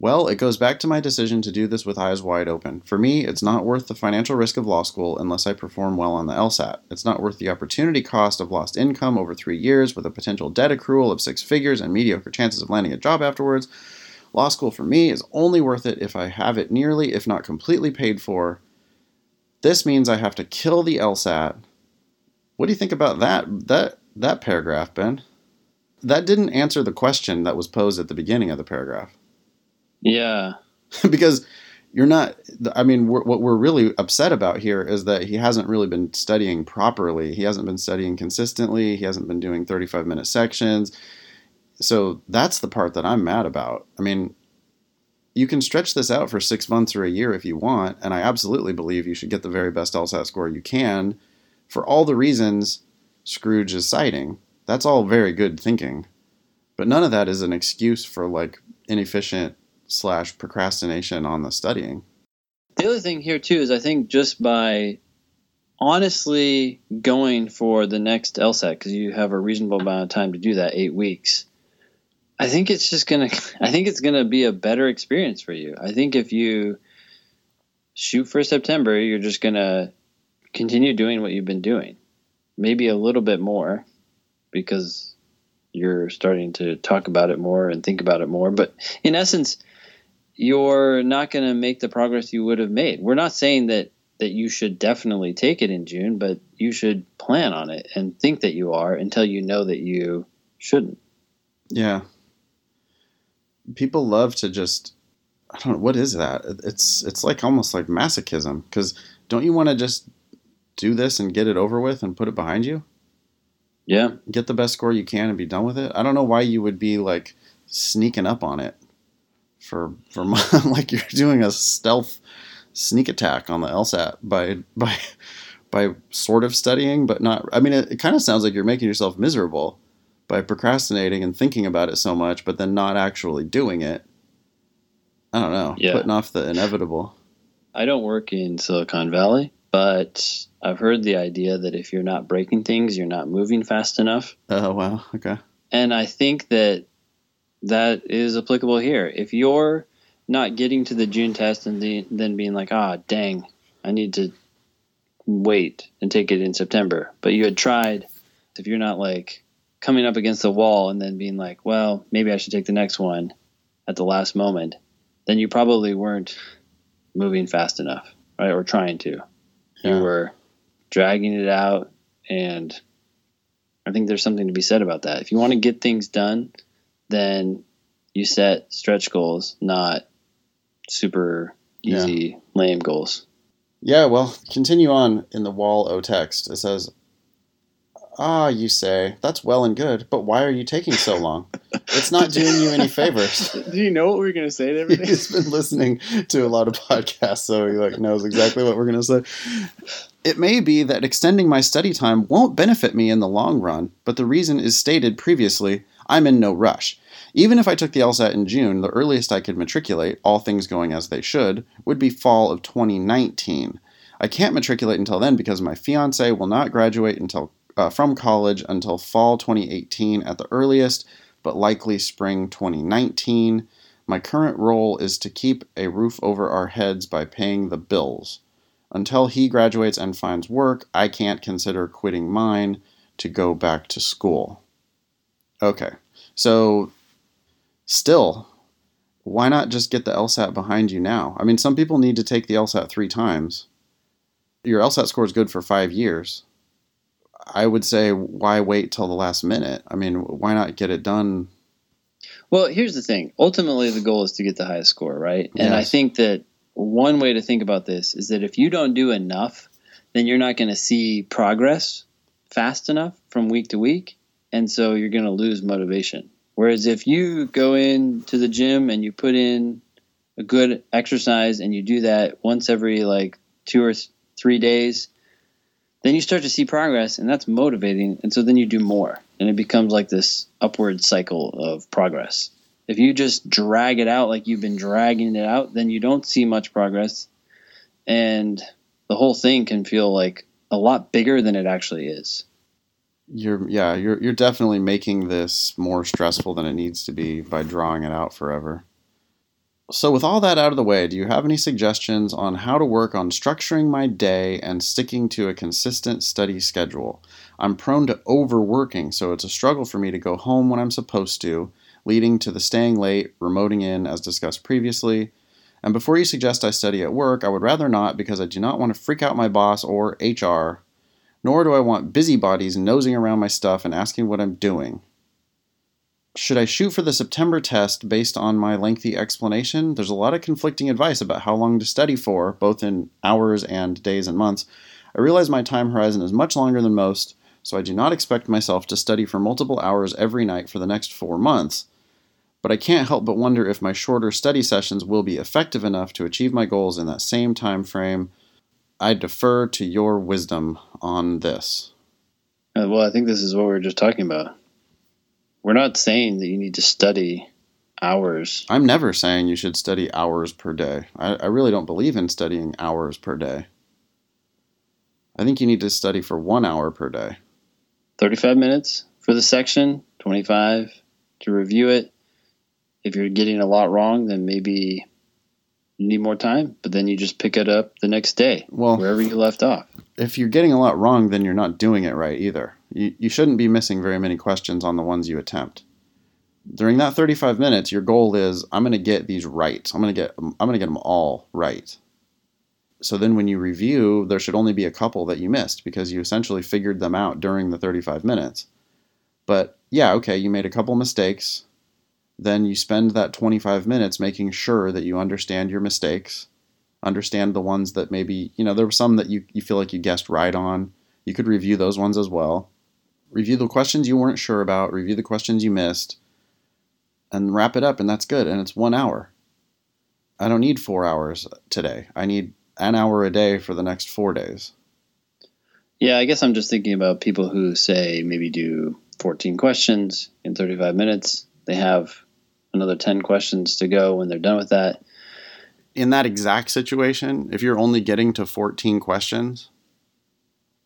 Well, it goes back to my decision to do this with eyes wide open. For me, it's not worth the financial risk of law school unless I perform well on the LSAT. It's not worth the opportunity cost of lost income over three years with a potential debt accrual of six figures and mediocre chances of landing a job afterwards. Law school for me is only worth it if I have it nearly, if not completely paid for. This means I have to kill the LSAT. What do you think about that that that paragraph, Ben? That didn't answer the question that was posed at the beginning of the paragraph. Yeah. because you're not I mean, we're, what we're really upset about here is that he hasn't really been studying properly. He hasn't been studying consistently. He hasn't been doing 35 minute sections. So that's the part that I'm mad about. I mean, you can stretch this out for six months or a year if you want, and I absolutely believe you should get the very best LSAT score you can for all the reasons Scrooge is citing. That's all very good thinking. But none of that is an excuse for like inefficient slash procrastination on the studying. The other thing here too is I think just by honestly going for the next LSAT because you have a reasonable amount of time to do that, eight weeks. I think it's just gonna. I think it's gonna be a better experience for you. I think if you shoot for September, you're just gonna continue doing what you've been doing, maybe a little bit more, because you're starting to talk about it more and think about it more. But in essence, you're not going to make the progress you would have made. We're not saying that that you should definitely take it in June, but you should plan on it and think that you are until you know that you shouldn't. Yeah. People love to just I don't know what is that? It's it's like almost like masochism cuz don't you want to just do this and get it over with and put it behind you? Yeah. Get the best score you can and be done with it? I don't know why you would be like sneaking up on it for for like you're doing a stealth sneak attack on the LSAT by by by sort of studying but not I mean it, it kind of sounds like you're making yourself miserable by procrastinating and thinking about it so much but then not actually doing it. I don't know, Yeah. putting off the inevitable. I don't work in Silicon Valley, but I've heard the idea that if you're not breaking things, you're not moving fast enough. Oh wow, okay. And I think that that is applicable here. If you're not getting to the June test and the, then being like, ah, dang, I need to wait and take it in September, but you had tried, if you're not like coming up against the wall and then being like, well, maybe I should take the next one at the last moment, then you probably weren't moving fast enough, right? Or trying to. Yeah. You were dragging it out and I think there's something to be said about that. If you want to get things done, then you set stretch goals, not super Yeah. easy, lame goals. Yeah, well, continue on in the wall O text. It says, Ah, you say, that's well and good, but why are you taking so long? It's not doing you any favors. Do you know what we are going to say to everything? He's been listening to a lot of podcasts, so he like knows exactly what we're going to say. It may be that extending my study time won't benefit me in the long run, but the reason is stated previously. I'm in no rush. Even if I took the LSAT in June, the earliest I could matriculate, all things going as they should, would be fall of 2019. I can't matriculate until then because my fiance will not graduate until uh, from college until fall 2018 at the earliest, but likely spring 2019. My current role is to keep a roof over our heads by paying the bills. Until he graduates and finds work, I can't consider quitting mine to go back to school. Okay, so still, why not just get the LSAT behind you now? I mean, some people need to take the LSAT three times. Your LSAT score is good for five years. I would say, why wait till the last minute? I mean, why not get it done? Well, here's the thing. Ultimately, the goal is to get the highest score, right? And I think that one way to think about this is that if you don't do enough, then you're not going to see progress fast enough from week to week. And so you're going to lose motivation. Whereas if you go into the gym and you put in a good exercise and you do that once every like two or th- three days, then you start to see progress and that's motivating. And so then you do more and it becomes like this upward cycle of progress. If you just drag it out like you've been dragging it out, then you don't see much progress. And the whole thing can feel like a lot bigger than it actually is. You're yeah, you're you're definitely making this more stressful than it needs to be by drawing it out forever. So with all that out of the way, do you have any suggestions on how to work on structuring my day and sticking to a consistent study schedule? I'm prone to overworking, so it's a struggle for me to go home when I'm supposed to, leading to the staying late, remoting in as discussed previously. And before you suggest I study at work, I would rather not because I do not want to freak out my boss or HR nor do I want busybodies nosing around my stuff and asking what I'm doing. Should I shoot for the September test based on my lengthy explanation? There's a lot of conflicting advice about how long to study for, both in hours and days and months. I realize my time horizon is much longer than most, so I do not expect myself to study for multiple hours every night for the next four months. But I can't help but wonder if my shorter study sessions will be effective enough to achieve my goals in that same time frame I defer to your wisdom on this. Uh, well, I think this is what we were just talking about. We're not saying that you need to study hours. I'm never saying you should study hours per day. I, I really don't believe in studying hours per day. I think you need to study for one hour per day. 35 minutes for the section, 25 to review it. If you're getting a lot wrong, then maybe you need more time, but then you just pick it up the next day, well, wherever you left off. If you're getting a lot wrong, then you're not doing it right either. You, you shouldn't be missing very many questions on the ones you attempt. During that 35 minutes, your goal is I'm going to get these right. I'm going to get I'm going to get them all right. So then when you review, there should only be a couple that you missed because you essentially figured them out during the 35 minutes. But yeah, okay, you made a couple mistakes then you spend that 25 minutes making sure that you understand your mistakes, understand the ones that maybe, you know, there were some that you, you feel like you guessed right on. You could review those ones as well. Review the questions you weren't sure about, review the questions you missed, and wrap it up, and that's good. And it's one hour. I don't need four hours today. I need an hour a day for the next four days. Yeah, I guess I'm just thinking about people who say maybe do 14 questions in 35 minutes. They have another 10 questions to go when they're done with that. In that exact situation, if you're only getting to 14 questions,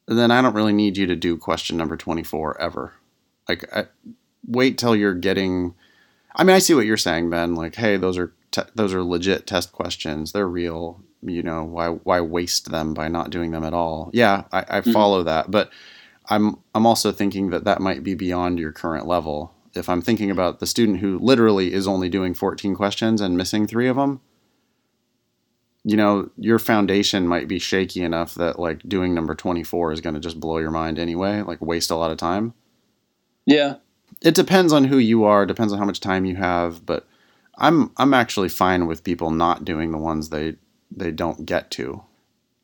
then I don't really need you to do question number 24 ever. Like, I, wait till you're getting. I mean, I see what you're saying, Ben. Like, hey, those are te- those are legit test questions. They're real. You know, why why waste them by not doing them at all? Yeah, I, I mm-hmm. follow that, but I'm I'm also thinking that that might be beyond your current level if I'm thinking about the student who literally is only doing 14 questions and missing three of them, you know, your foundation might be shaky enough that like doing number 24 is going to just blow your mind anyway, like waste a lot of time. Yeah. It depends on who you are, depends on how much time you have, but I'm I'm actually fine with people not doing the ones they they don't get to.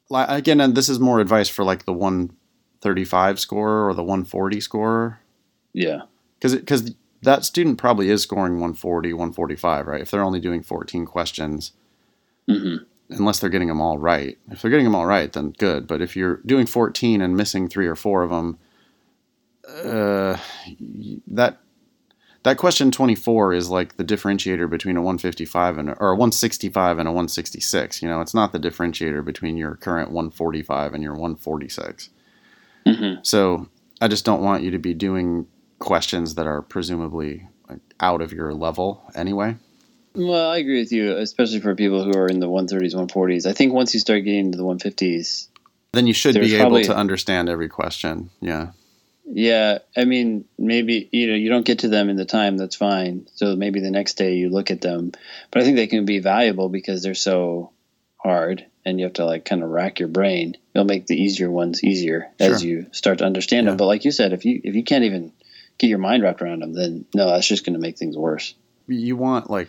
Like again, and this is more advice for like the 135 scorer or the 140 scorer. Yeah. Because because that student probably is scoring 140, 145, right? If they're only doing 14 questions, hmm unless they're getting them all right. If they're getting them all right, then good. But if you're doing 14 and missing three or four of them, uh, that that question 24 is like the differentiator between a 155 and or a 165 and a 166. You know, it's not the differentiator between your current 145 and your 146. hmm So I just don't want you to be doing questions that are presumably out of your level anyway. Well, I agree with you, especially for people who are in the 130s, 140s. I think once you start getting to the 150s, Then you should be able probably- to understand every question. Yeah. yeah, I mean, maybe you know you don't get to them in the time. That's fine. So maybe the next day you look at them, but I think they can be valuable because they're so hard, and you have to like kind of rack your brain. It'll make the easier ones easier as Sure. you start to understand Yeah. them. But like you said, if you if you can't even get your mind wrapped around them, then no, that's just going to make things worse. You want like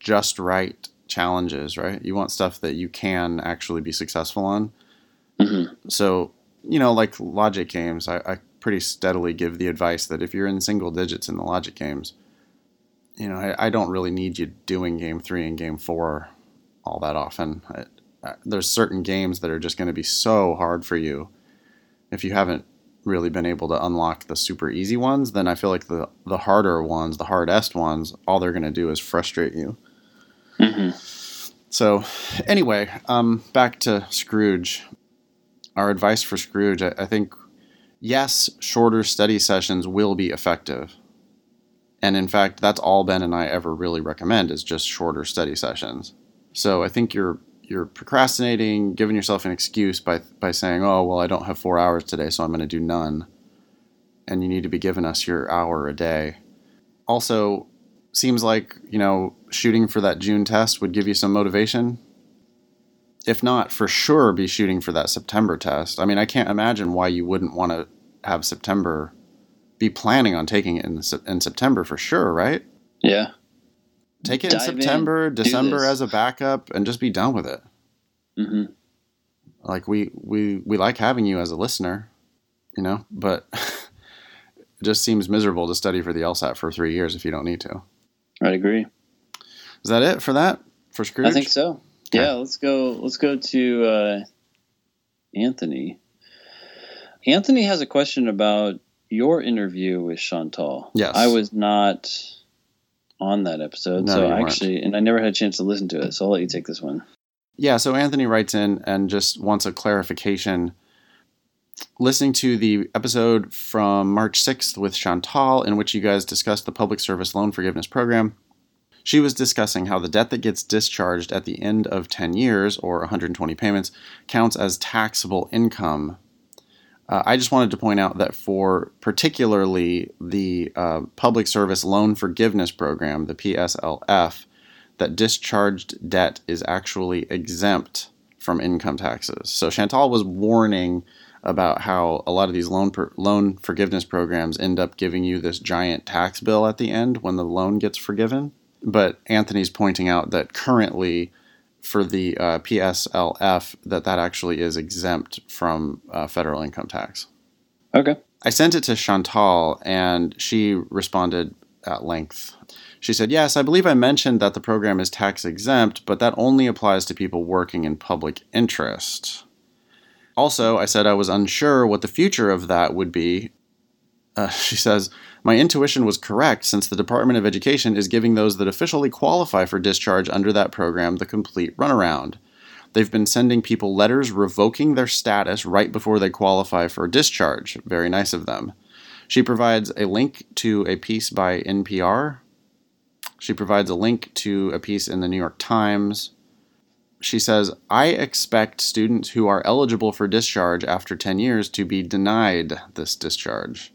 just right challenges, right? You want stuff that you can actually be successful on. hmm So, you know, like logic games, I, I pretty steadily give the advice that if you're in single digits in the logic games, you know, I, I don't really need you doing game three and game four all that often. I, I, there's certain games that are just going to be so hard for you. If you haven't really been able to unlock the super easy ones, then I feel like the, the harder ones, the hardest ones, all they're going to do is frustrate you. Hmm So, anyway, um, back to Scrooge. Our advice for Scrooge, I, I think, yes, shorter study sessions will be effective. And in fact, that's all Ben and I ever really recommend is just shorter study sessions. So I think you're you're procrastinating, giving yourself an excuse by by saying, "Oh, well, I don't have 4 hours today, so I'm going to do none." And you need to be giving us your hour a day. Also, seems like, you know, shooting for that June test would give you some motivation. If not, for sure be shooting for that September test. I mean, I can't imagine why you wouldn't want to have September be planning on taking it in, the, in September for sure, right? Yeah. Take it in Dive in, September, do December as a backup, and just be done with it. hmm Like we we we like having you as a listener, you know, but it just seems miserable to study for the LSAT for three years if you don't need to. I'd agree. Is that it for that for Scrooge? I think so. Okay. Yeah, let's go. Let's go to uh, Anthony. Anthony has a question about your interview with Chantal. Yes. I was not on that episode, No, so weren't. actually, and I never had a chance to listen to it. So I'll let you take this one. Yeah, so Anthony writes in and just wants a clarification. Listening to the episode from March 6th with Chantal, in which you guys discussed the public service loan forgiveness program, she was discussing how the debt that gets discharged at the end of 10 years, or 120 payments, counts as taxable income. Uh, I just wanted to point out that for particularly the uh, Public Service Loan Forgiveness Program, the PSLF, that discharged debt is actually exempt from income taxes. So Chantal was warning about how a lot of these loan per, loan forgiveness programs end up giving you this giant tax bill at the end when the loan gets forgiven. But Anthony's pointing out that currently for the uh, PSLF that that actually is exempt from uh, federal income tax. Okay. I sent it to Chantal, and she responded at length. She said, Yes, I believe I mentioned that the program is tax exempt, but that only applies to people working in public interest. Also, I said I was unsure what the future of that would be. Uh, she says, My intuition was correct since the Department of Education is giving those that officially qualify for discharge under that program the complete runaround. They've been sending people letters revoking their status right before they qualify for discharge. Very nice of them. She provides a link to a piece by NPR. She provides a link to a piece in the New York Times. She says, I expect students who are eligible for discharge after 10 years to be denied this discharge.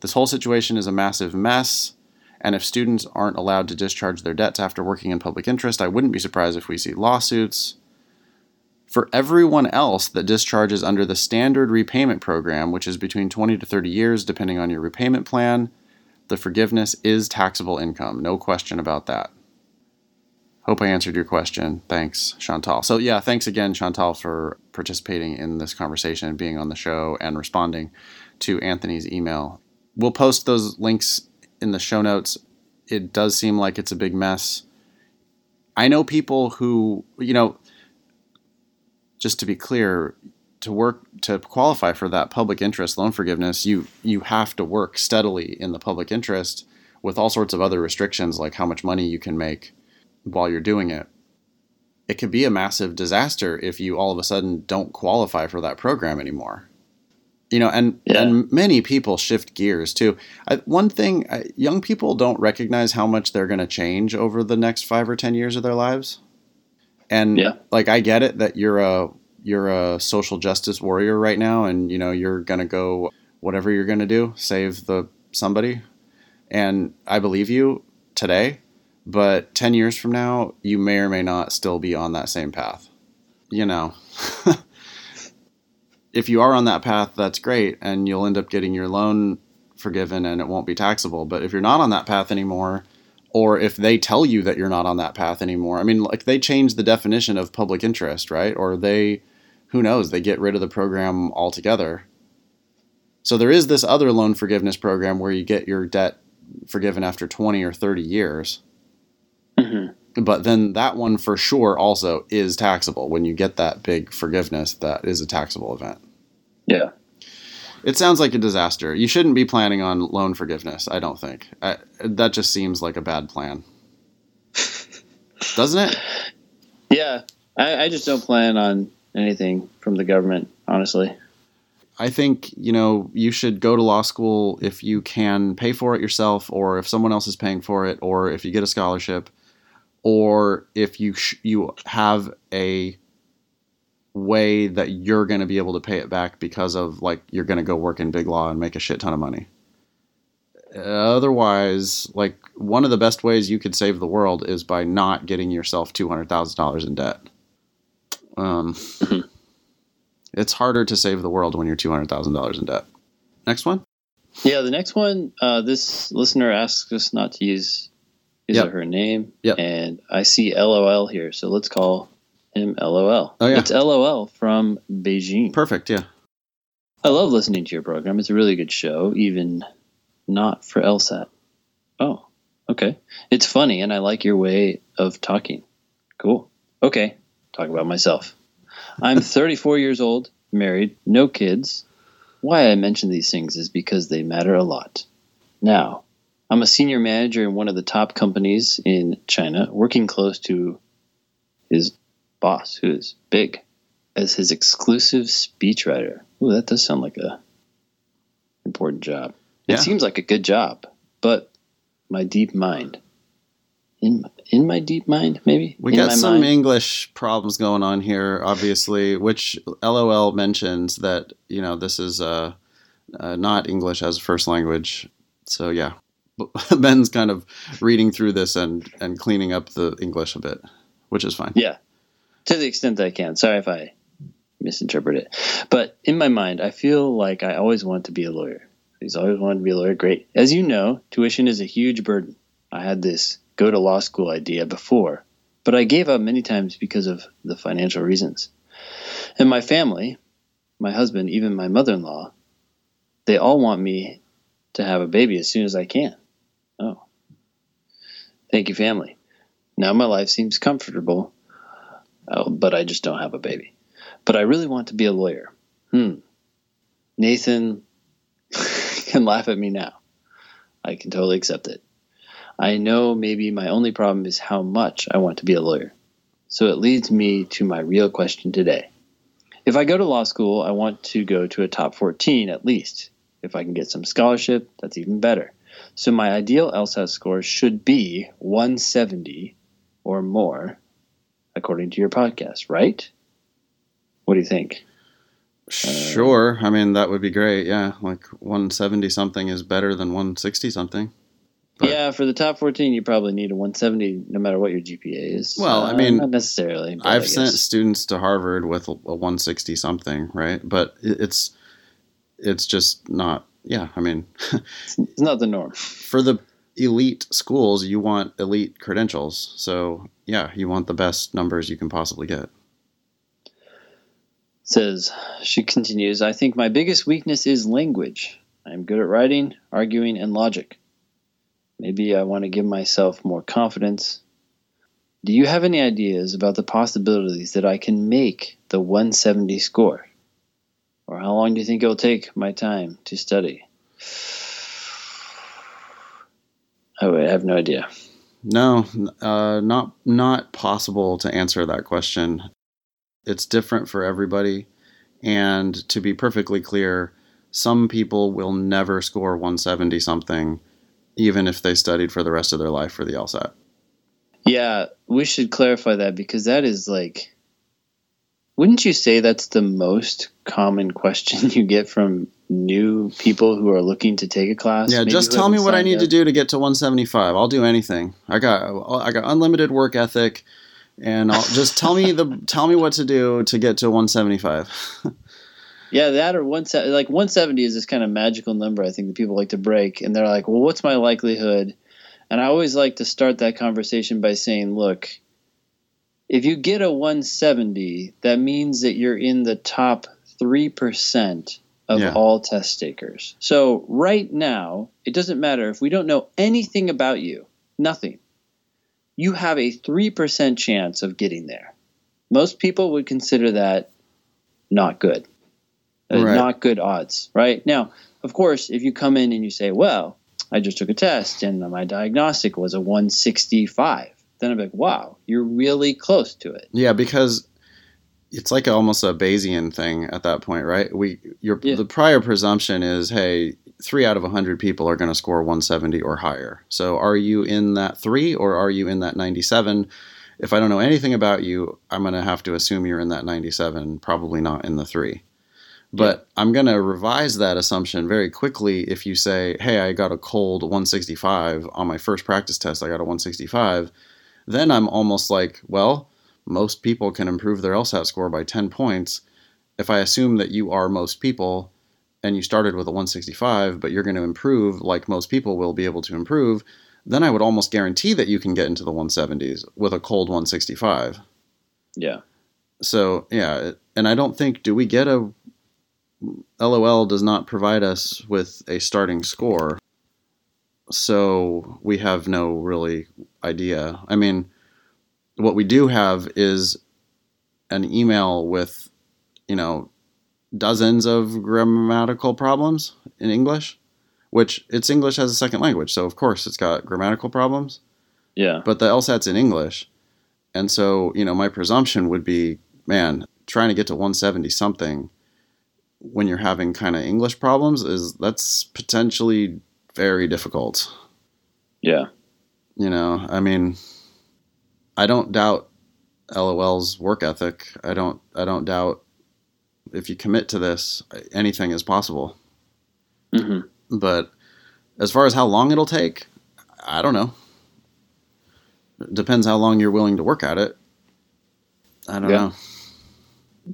This whole situation is a massive mess, and if students aren't allowed to discharge their debts after working in public interest, I wouldn't be surprised if we see lawsuits. For everyone else that discharges under the standard repayment program, which is between 20 to 30 years depending on your repayment plan, the forgiveness is taxable income. No question about that. Hope I answered your question. Thanks, Chantal. So, yeah, thanks again, Chantal, for participating in this conversation, being on the show, and responding to Anthony's email. We'll post those links in the show notes. It does seem like it's a big mess. I know people who, you know, just to be clear, to work to qualify for that public interest loan forgiveness, you you have to work steadily in the public interest with all sorts of other restrictions like how much money you can make while you're doing it. It could be a massive disaster if you all of a sudden don't qualify for that program anymore. You know, and Yeah. and many people shift gears too. I, one thing, I, young people don't recognize how much they're going to change over the next five or ten years of their lives. And Yeah. like, I get it that you're a you're a social justice warrior right now, and you know you're gonna go whatever you're gonna do, save the somebody, and I believe you today. But ten years from now, you may or may not still be on that same path. You know. if you are on that path, that's great, and you'll end up getting your loan forgiven and it won't be taxable. But if you're not on that path anymore, or if they tell you that you're not on that path anymore, I mean, like they change the definition of public interest, right? Or they, who knows, they get rid of the program altogether. So there is this other loan forgiveness program where you get your debt forgiven after 20 or 30 years. Hmm But then that one for sure also is taxable. When you get that big forgiveness, that is a taxable event. Yeah. It sounds like a disaster. You shouldn't be planning on loan forgiveness, I don't think. I, that just seems like a bad plan. Doesn't it? Yeah. I, I just don't plan on anything from the government, honestly. I think, you know, you should go to law school if you can pay for it yourself or if someone else is paying for it or if you get a scholarship or if you sh- you have a way that you're going to be able to pay it back because of like you're going to go work in big law and make a shit ton of money. Otherwise, like one of the best ways you could save the world is by not getting yourself $200,000 in debt. Um it's harder to save the world when you're $200,000 in debt. Next one? Yeah, the next one, uh, this listener asks us not to use his Yep. or her name. Yep. And I see LOL here, so let's call him LOL. Oh, yeah. It's LOL from Beijing. Perfect, yeah. I love listening to your program. It's a really good show, even not for LSAT. Oh, okay. It's funny, and I like your way of talking. Cool. Okay, talk about myself. I'm 34 years old, married, no kids. Why I mention these things is because they matter a lot. Now, I'm a senior manager in one of the top companies in China, working close to his boss, who is big, as his exclusive speechwriter. Ooh, that does sound like a important job. Yeah. It seems like a good job, but my deep mind, in in my deep mind, maybe We in got my some mind, English problems going on here, obviously, which LOL mentions that, you know, this is uh, uh, not English as a first language. So, yeah. Ben's kind of reading through this and, and cleaning up the English a bit, which is fine. Yeah, to the extent I can. Sorry if I misinterpret it. But in my mind, I feel like I always wanted to be a lawyer. He's always wanted to be a lawyer. Great. As you know, tuition is a huge burden. I had this go to law school idea before, but I gave up many times because of the financial reasons. And my family, my husband, even my mother in law, they all want me to have a baby as soon as I can. Thank you, family. Now my life seems comfortable, uh, but I just don't have a baby. But I really want to be a lawyer. Hmm. Nathan can laugh at me now. I can totally accept it. I know maybe my only problem is how much I want to be a lawyer. So it leads me to my real question today. If I go to law school, I want to go to a top 14 at least. If I can get some scholarship, that's even better. So my ideal LSAT score should be 170 or more, according to your podcast, right? What do you think? Sure. I mean, that would be great. Yeah. Like 170 something is better than 160 something. But- yeah, for the top 14, you probably need a 170 no matter what your GPA is. Well, I Uh, mean, not necessarily. I've sent students to Harvard with a, a 160 something, right? But it's it's just not. Yeah, I mean, it's not the norm. for the elite schools, you want elite credentials. So, yeah, you want the best numbers you can possibly get. Says, she continues, I think my biggest weakness is language. I'm good at writing, arguing, and logic. Maybe I want to give myself more confidence. Do you have any ideas about the possibilities that I can make the 170 score? Or how long do you think it will take my time to study? Oh, I have no idea. No, uh, not not possible to answer that question. It's different for everybody, and to be perfectly clear, some people will never score 170 something, even if they studied for the rest of their life for the LSAT. Yeah, we should clarify that because that is like, wouldn't you say that's the most common question you get from new people who are looking to take a class? Yeah, just tell me what I need to do to get to 175. I'll do anything. I got I got unlimited work ethic, and I'll just tell me the tell me what to do to get to 175. Yeah, that or one se- like 170 is this kind of magical number I think that people like to break, and they're like, "Well, what's my likelihood?" And I always like to start that conversation by saying, "Look, if you get a 170, that means that you're in the top three percent of Yeah. all test takers. So right now, it doesn't matter if we don't know anything about you, nothing. You have a three percent chance of getting there. Most people would consider that not good." Uh, Right. not good odds, right? Now, of course, if you come in and you say, well, I just took a test and my diagnostic was a 165, then I'm like, wow, you're really close to it. Yeah, because it's like almost a Bayesian thing at that point, right? We your Yeah. the prior presumption is, hey, three out of hundred people are going to score 170 or higher. So are you in that three or are you in that 97? If I don't know anything about you, I'm going to have to assume you're in that 97, probably not in the three. But I'm going to revise that assumption very quickly if you say, hey, I got a cold 165 on my first practice test, I got a 165. Then I'm almost like, well, most people can improve their LSAT score by 10 points. If I assume that you are most people and you started with a 165, but you're going to improve like most people will be able to improve, then I would almost guarantee that you can get into the 170s with a cold 165. Yeah. So, yeah, and I don't think, do we get a. LOL does not provide us with a starting score. So we have no really idea. I mean, what we do have is an email with, you know, dozens of grammatical problems in English, which it's English as a second language. So, of course, it's got grammatical problems Yeah. but the LSAT's in English. And so, you know, my presumption would be, man, trying to get to 170 something when you're having kind of English problems is that's potentially very difficult. Yeah. You know, I mean, I don't doubt LOL's work ethic. I don't I don't doubt if you commit to this, anything is possible. hmm But as far as how long it'll take, I don't know. It depends how long you're willing to work at it. I don't Yeah. know.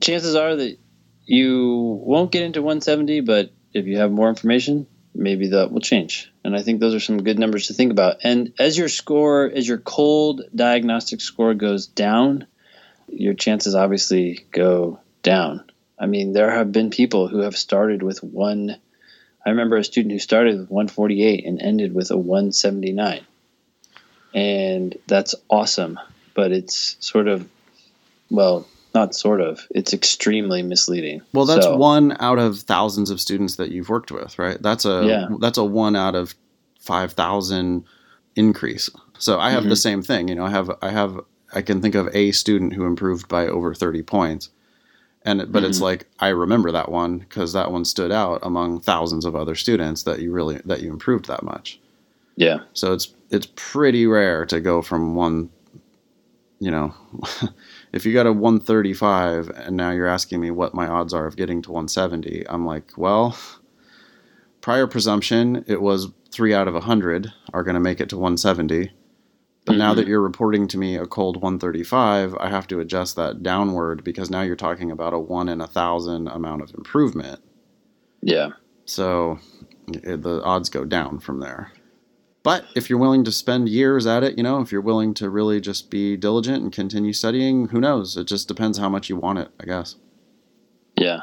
Chances are that you won't get into 170, but if you have more information, maybe that will change. And I think those are some good numbers to think about. And as your score, as your cold diagnostic score goes down, your chances obviously go down. I mean, there have been people who have started with one. I remember a student who started with 148 and ended with a 179. And that's awesome, but it's sort of, well, not sort of, it's extremely misleading. Well, that's So- one out of thousands of students that you've worked with, right? That's a Yeah. that's a one out of five thousand increase. So I have Mhm. the same thing. You know, I have I have I can think of a student who improved by over thirty points, and but it's Mhm. like I remember that one because that one stood out among thousands of other students that you really that you improved that much. Yeah. So it's it's pretty rare to go from one, you know, if you got a 135 and now you're asking me what my odds are of getting to 170, I'm like, well, prior presumption it was three out of a hundred are going to make it to 170. But now Mhm. that you're reporting to me a cold 135, I have to adjust that downward because now you're talking about a one in a thousand amount of improvement. Yeah. So the odds go down from there. But if you're willing to spend years at it, you know, if you're willing to really just be diligent and continue studying, who knows? It just depends how much you want it, I guess. Yeah.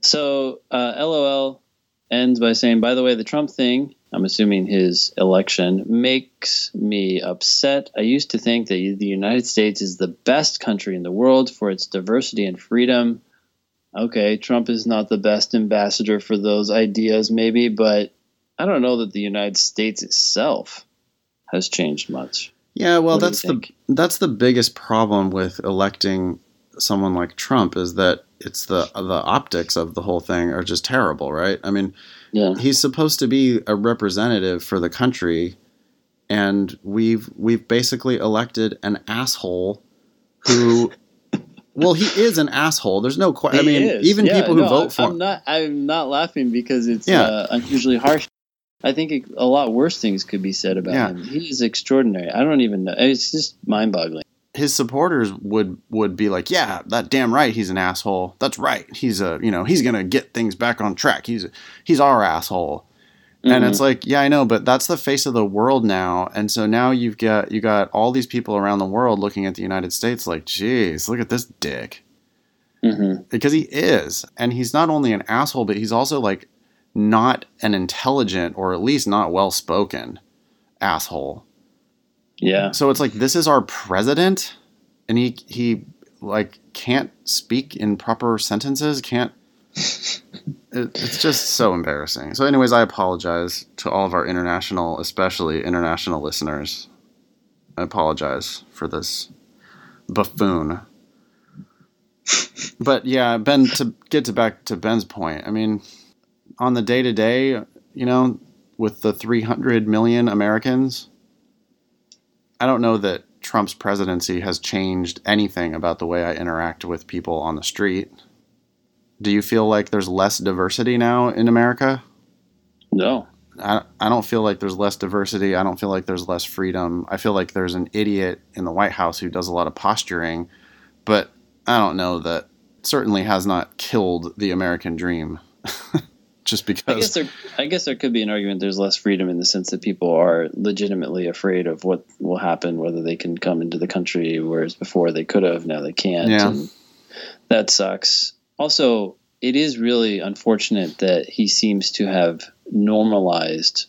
So uh, LOL ends by saying, by the way, the Trump thing, I'm assuming his election, makes me upset. I used to think that the United States is the best country in the world for its diversity and freedom. Okay, Trump is not the best ambassador for those ideas, maybe, but I don't know that the United States itself has changed much. Yeah, well, What that's the that's the biggest problem with electing someone like Trump is that it's the the optics of the whole thing are just terrible, right? I mean, Yeah. he's supposed to be a representative for the country and we've we've basically elected an asshole who well he is an asshole there's no question i mean is. even Yeah, people who no, vote for I'm not. I'm not laughing because it's Yeah. uh, unusually harsh. I think a lot worse things could be said about Yeah. him. He is extraordinary. I don't even know. It's just mind-boggling. his supporters would would be like yeah that damn right he's an asshole that's right he's a you know he's gonna get things back on track he's he's our asshole and Mhm. it's like yeah i know but that's the face of the world now and so now you've got you got all these people around the world looking at the united states like geez look at this dick Mhm. because he is and he's not only an asshole but he's also like not an intelligent or at least not well spoken asshole. Yeah. so it's like this is our president and he he like can't speak in proper sentences can't it, it's just so embarrassing. So anyways i apologize to all of our international especially international listeners. I apologize for this buffoon. But yeah ben to get to back to ben's point i mean on the day to day you know with the 300 million americans I don't know that Trump's presidency has changed anything about the way I interact with people on the street. Do you feel like there's less diversity now in America? No. I, I don't feel like there's less diversity. I don't feel like there's less freedom. I feel like there's an idiot in the White House who does a lot of posturing, but I don't know that certainly has not killed the American dream. Just I guess because. there. I guess there could be an argument. There's less freedom in the sense that people are legitimately afraid of what will happen, whether they can come into the country, whereas before they could have, now they can't. Yeah. And that sucks. Also, it is really unfortunate that he seems to have normalized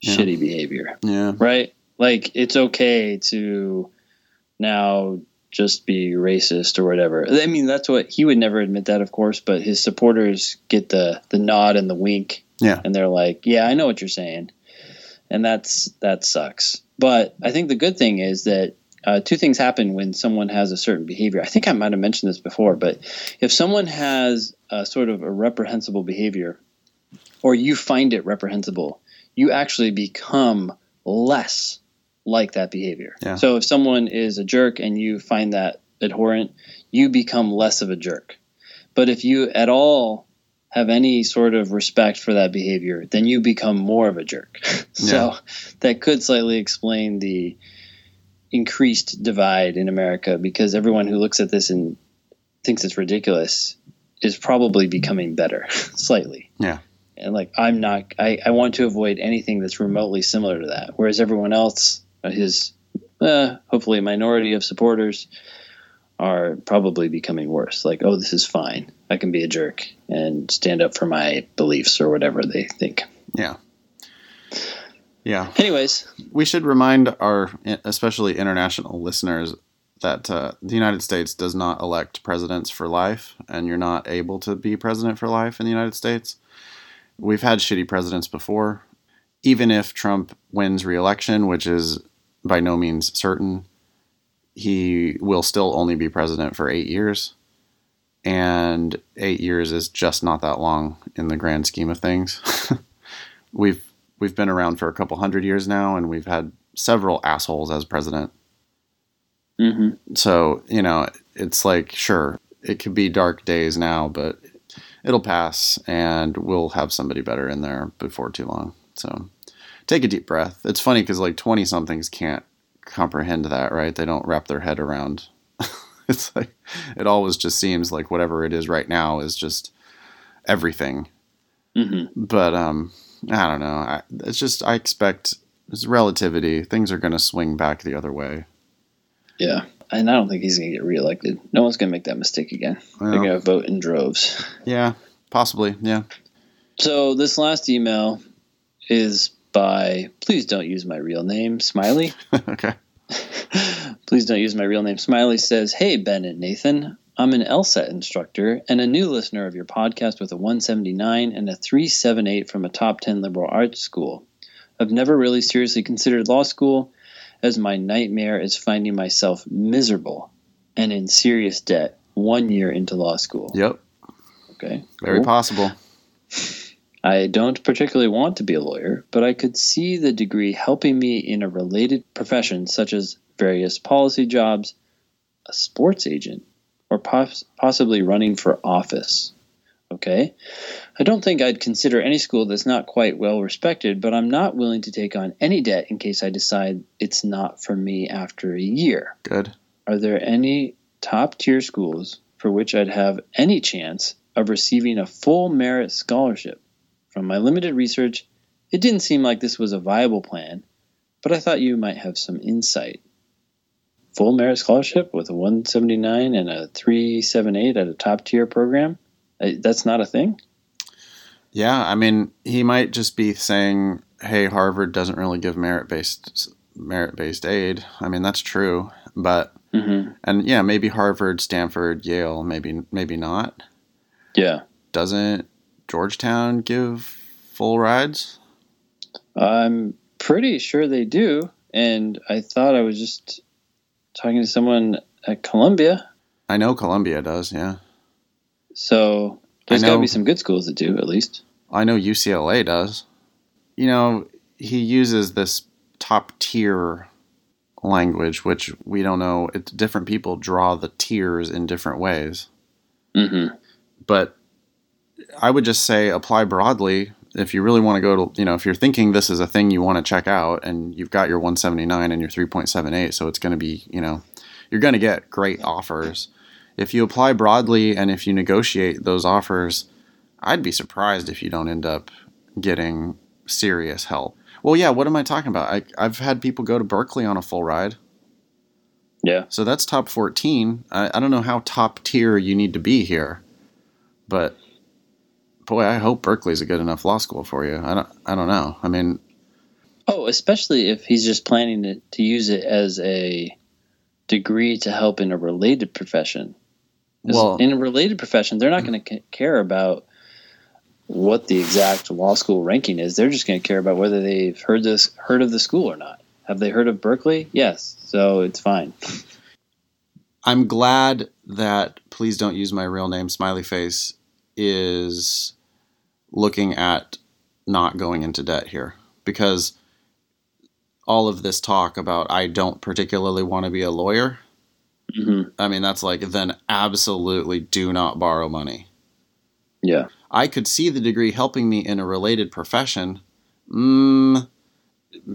Yeah. shitty behavior. Yeah. right? Like it's okay to now just be racist or whatever. I mean, that's what he would never admit that, of course, but his supporters get the the nod and the wink, Yeah. and they're like, "Yeah, I know what you're saying," and that's that sucks. But I think the good thing is that. Uh, two things happen when someone has a certain behavior. I think I might have mentioned this before, but if someone has a sort of a reprehensible behavior, or you find it reprehensible, you actually become less like that behavior. Yeah. So if someone is a jerk and you find that abhorrent, you become less of a jerk. But if you at all have any sort of respect for that behavior, then you become more of a jerk. so that could slightly explain the increased divide in America because everyone who looks at this and thinks it's ridiculous is probably becoming better slightly. Yeah. And like I'm not I, I want to avoid anything that's remotely similar to that. Whereas everyone else, his uh, hopefully a minority of supporters are probably becoming worse. Like, oh, this is fine. I can be a jerk and stand up for my beliefs or whatever they think. Yeah. Yeah. Anyways, we should remind our especially international listeners that uh, the United States does not elect presidents for life, and you're not able to be president for life in the United States. We've had shitty presidents before. Even if Trump wins re-election, which is by no means certain, he will still only be president for eight years, and eight years is just not that long in the grand scheme of things. we've we've been around for a couple hundred years now, and we've had several assholes as president. hmm So you know, it's like sure, it could be dark days now, but it'll pass, and we'll have somebody better in there before too long. So take a deep breath. It's funny because like twenty somethings can't comprehend that, right? They don't wrap their head around. it's like it always just seems like whatever it is right now is just everything hmm but um i don't know I, it's just i expect It's relativity. Things are going to swing back the other way. Yeah. And I don't think he's going to get reelected. No one's going to make that mistake again. Well, They're going to vote in droves. yeah, possibly. Yeah. So this last email is by, please don't use my real name, Smiley. okay. Please don't use my real name. Smiley says, Hey, Ben and Nathan. I'm an LSAT instructor and a new listener of your podcast with a 179 and a 378 from a top 10 liberal arts school. I've never really seriously considered law school, as my nightmare is finding myself miserable and in serious debt one year into law school. Yep. Okay. Very cool. possible. I don't particularly want to be a lawyer, but I could see the degree helping me in a related profession, such as various policy jobs, a sports agent, or pos- possibly running for office. Okay? I don't think I'd consider any school that's not quite well respected, but I'm not willing to take on any debt in case I decide it's not for me after a year. Good. Are there any top tier schools for which I'd have any chance of receiving a full merit scholarship? From my limited research, it didn't seem like this was a viable plan, but I thought you might have some insight. Full merit scholarship with a 179 and a 378 at a top tier program? Uh, That's not a thing? Yeah, I mean, he might just be saying, "Hey, Harvard doesn't really give merit-based merit-based aid." I mean, that's true, but Mm-hmm. and yeah, maybe Harvard, Stanford, Yale, maybe maybe not. Yeah. Doesn't Georgetown give full rides? I'm pretty sure they do. And I thought I was just talking to someone at Columbia. I know Columbia does. Yeah, So there's got to be some good schools that do, at least. I know UCLA does. You know, he uses this top tier language, which we don't know. It's different people draw the tiers in different ways. Mm-hmm. but I would just say apply broadly. If you really want to go to, you know, if you're thinking this is a thing you want to check out and you've got your 179 and your 3.78, so it's going to be, you know, you're going to get great offers. If you apply broadly and if you negotiate those offers, I'd be surprised if you don't end up getting serious help. Well, yeah, what am I talking about? I, I've had people go to Berkeley on a full ride. Yeah. So that's top 14. I, I don't know how top tier you need to be here, but boy, I hope Berkeley's a good enough law school for you. I don't, I don't know. I mean, Oh, especially if he's just planning to, to use it as a degree to help in a related profession. well, in a related profession, they're not mm-hmm. going to care about what the exact law school ranking is. They're just going to care about whether they've heard this heard of the school or not. Have they heard of Berkeley? Yes. So it's fine. I'm glad that please don't use my real name, Smiley Face, is looking at not going into debt here because all of this talk about I don't particularly want to be a lawyer. hmm I mean, that's like then absolutely do not borrow money. Yeah. I could see the degree helping me in a related profession. Mm,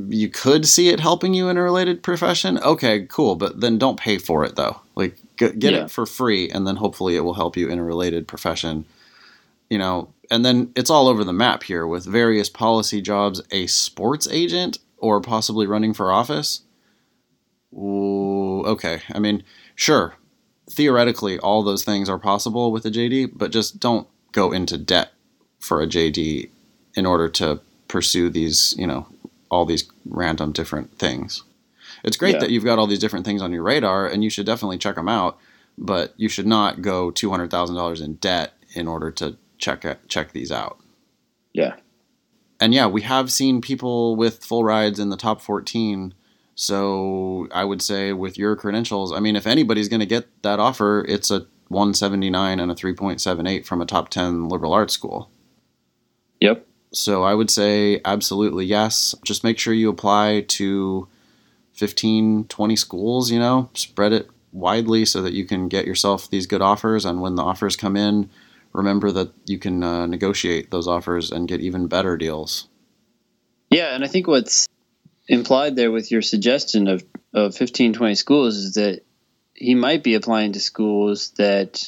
you could see it helping you in a related profession. Okay, cool, but then don't pay for it though. Like get, get Yeah. it for free, and then hopefully it will help you in a related profession. You know, and then it's all over the map here with various policy jobs, a sports agent, or possibly running for office. Ooh, okay. I mean, sure, theoretically, all those things are possible with a JD, but just don't go into debt for a JD in order to pursue these, you know, all these random different things. It's great Yeah. that you've got all these different things on your radar, and you should definitely check them out. But you should not go two hundred thousand dollars in debt in order to check it, check these out. Yeah. And yeah, we have seen people with full rides in the top fourteen. So I would say with your credentials, I mean, if anybody's going to get that offer, it's a 179 and a 3.78 from a top 10 liberal arts school. Yep. So I would say absolutely yes. Just make sure you apply to 15, 20 schools, you know, spread it widely so that you can get yourself these good offers. And when the offers come in, remember that you can uh, negotiate those offers and get even better deals. Yeah, and I think what's implied there with your suggestion of, of 15, 20 schools is that he might be applying to schools that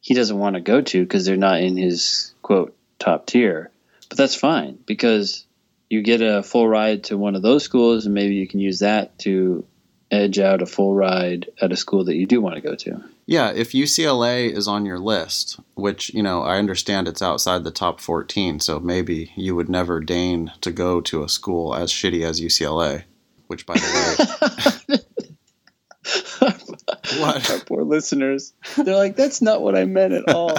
he doesn't want to go to because they're not in his quote top tier. But that's fine because you get a full ride to one of those schools, and maybe you can use that to edge out a full ride at a school that you do want to go to. Yeah, if UCLA is on your list, which, you know, I understand it's outside the top 14, so maybe you would never deign to go to a school as shitty as UCLA, which, by the way. what? Our poor listeners. They're like, that's not what I meant at all.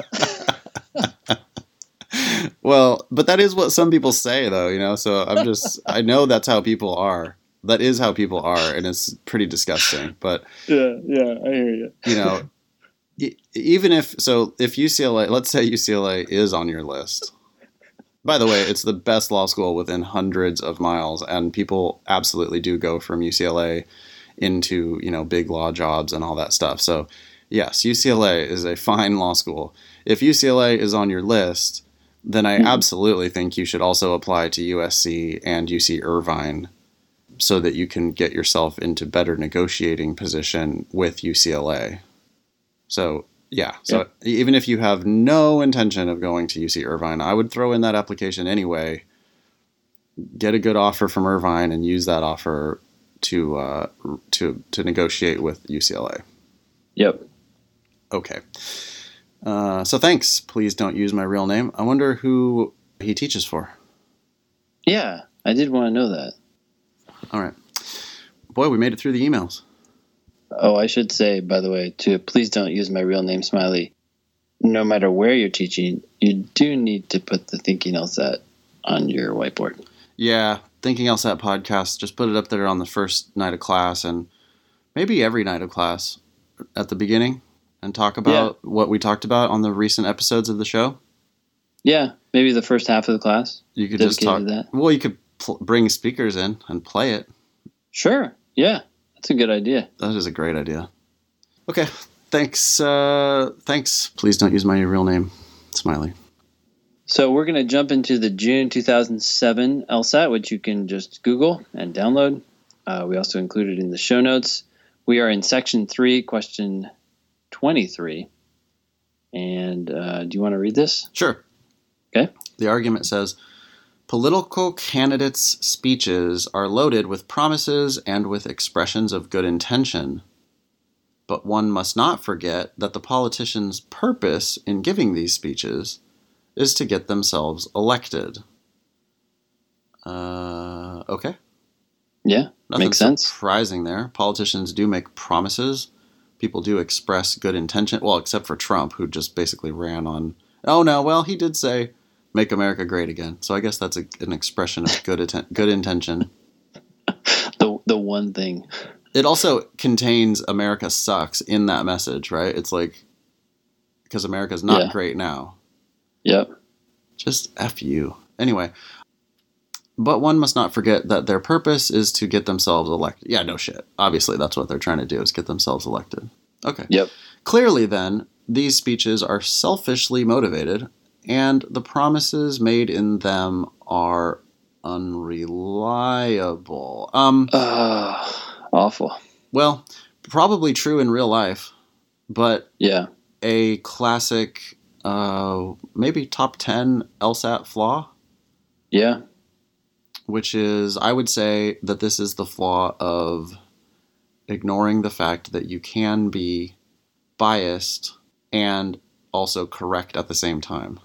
well, but that is what some people say, though, you know, so I'm just, I know that's how people are that is how people are, and it's pretty disgusting. But yeah, yeah, I hear you. You know, even if so, if UCLA, let's say UCLA is on your list. By the way, it's the best law school within hundreds of miles, and people absolutely do go from UCLA into you know big law jobs and all that stuff. So yes, UCLA is a fine law school. If UCLA is on your list, then I mm-hmm. absolutely think you should also apply to USC and UC Irvine so that you can get yourself into better negotiating position with UCLA. So yeah, so even if you have no intention of going to UC Irvine, I would throw in that application anyway. Get a good offer from Irvine and use that offer to uh, to to negotiate with UCLA. Yep. Okay. Uh, so thanks. Please don't use my real name. I wonder who he teaches for. Yeah, I did want to know that. All right. Boy, we made it through the emails. Oh, I should say, by the way, to please don't use my real name, Smiley. No matter where you're teaching, you do need to put the Thinking LSAT on your whiteboard. Yeah, Thinking LSAT podcast. Just put it up there on the first night of class and maybe every night of class at the beginning and talk about yeah. what we talked about on the recent episodes of the show. Yeah, maybe the first half of the class. You could just talk. That. Well, you could pl- bring speakers in and play it. Sure. Yeah, that's a good idea. That is a great idea. Okay. Thanks. Uh, thanks. Please don't use my real name, Smiley. So we're going to jump into the June 2007 LSAT, which you can just Google and download. Uh, we also included in the show notes. We are in section three, question 23. And uh, do you want to read this? Sure. Okay. The argument says Political candidates' speeches are loaded with promises and with expressions of good intention. But one must not forget that the politicians' purpose in giving these speeches is to get themselves elected. Uh, okay. Yeah, Nothing makes sense. Surprising there. Politicians do make promises. People do express good intention. Well, except for Trump, who just basically ran on. Oh no, well he did say make America great again. So I guess that's a, an expression of good atten- good intention. the the one thing. It also contains America sucks in that message, right? It's like because America's not yeah. great now. Yep. Just f you. Anyway, but one must not forget that their purpose is to get themselves elected. Yeah, no shit. Obviously, that's what they're trying to do is get themselves elected. Okay. Yep. Clearly, then, these speeches are selfishly motivated and the promises made in them are unreliable. Um, uh, awful. Well, probably true in real life, but yeah, a classic, uh, maybe top ten LSAT flaw. Yeah, which is I would say that this is the flaw of ignoring the fact that you can be biased and also correct at the same time.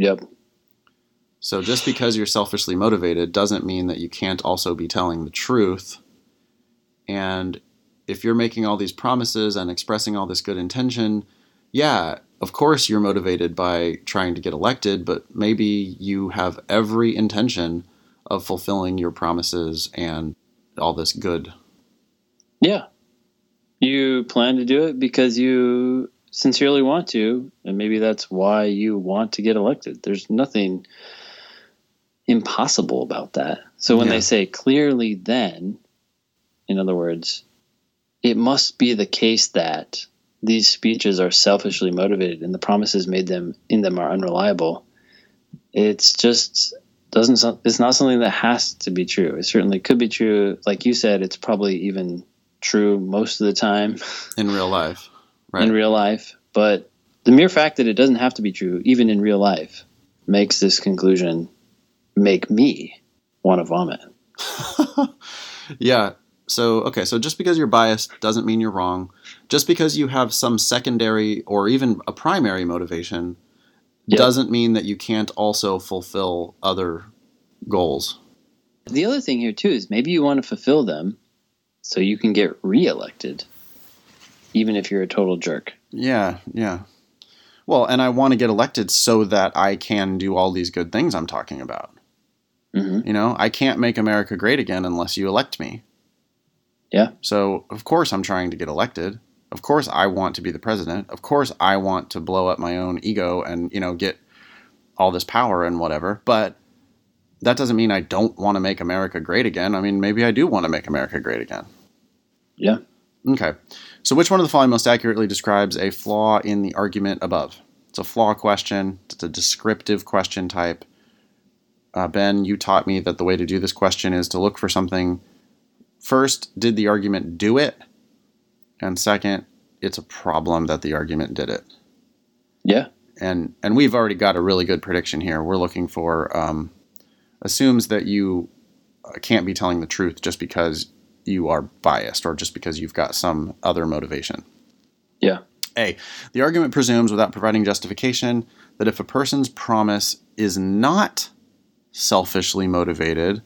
Yep. So just because you're selfishly motivated doesn't mean that you can't also be telling the truth. And if you're making all these promises and expressing all this good intention, yeah, of course you're motivated by trying to get elected, but maybe you have every intention of fulfilling your promises and all this good. Yeah. You plan to do it because you sincerely want to, and maybe that's why you want to get elected. There's nothing impossible about that. So when yeah. they say clearly then, in other words, it must be the case that these speeches are selfishly motivated and the promises made them in them are unreliable. It's just doesn't it's not something that has to be true. It certainly could be true. Like you said, it's probably even true most of the time in real life right. in real life. But the mere fact that it doesn't have to be true, even in real life, makes this conclusion make me want to vomit. yeah. So, okay, so just because you're biased doesn't mean you're wrong. Just because you have some secondary or even a primary motivation Yep. doesn't mean that you can't also fulfill other goals. The other thing here too is maybe you want to fulfill them so you can get reelected, even if you're a total jerk. Yeah, yeah. Well, and I want to get elected so that I can do all these good things I'm talking about. hmm You know, I can't make America great again unless you elect me. Yeah. So, of course, I'm trying to get elected. Of course, I want to be the president. Of course, I want to blow up my own ego and, you know, get all this power and whatever. But that doesn't mean I don't want to make America great again. I mean, maybe I do want to make America great again. Yeah. Okay. So, which one of the following most accurately describes a flaw in the argument above? It's a flaw question. It's a descriptive question type. Uh, ben, you taught me that the way to do this question is to look for something. First, did the argument do it? And second, it's a problem that the argument did it. Yeah. And and we've already got a really good prediction here. We're looking for um, assumes that you uh, can't be telling the truth just because you are biased or just because you've got some other motivation. Yeah. A. The argument presumes, without providing justification, that if a person's promise is not selfishly motivated,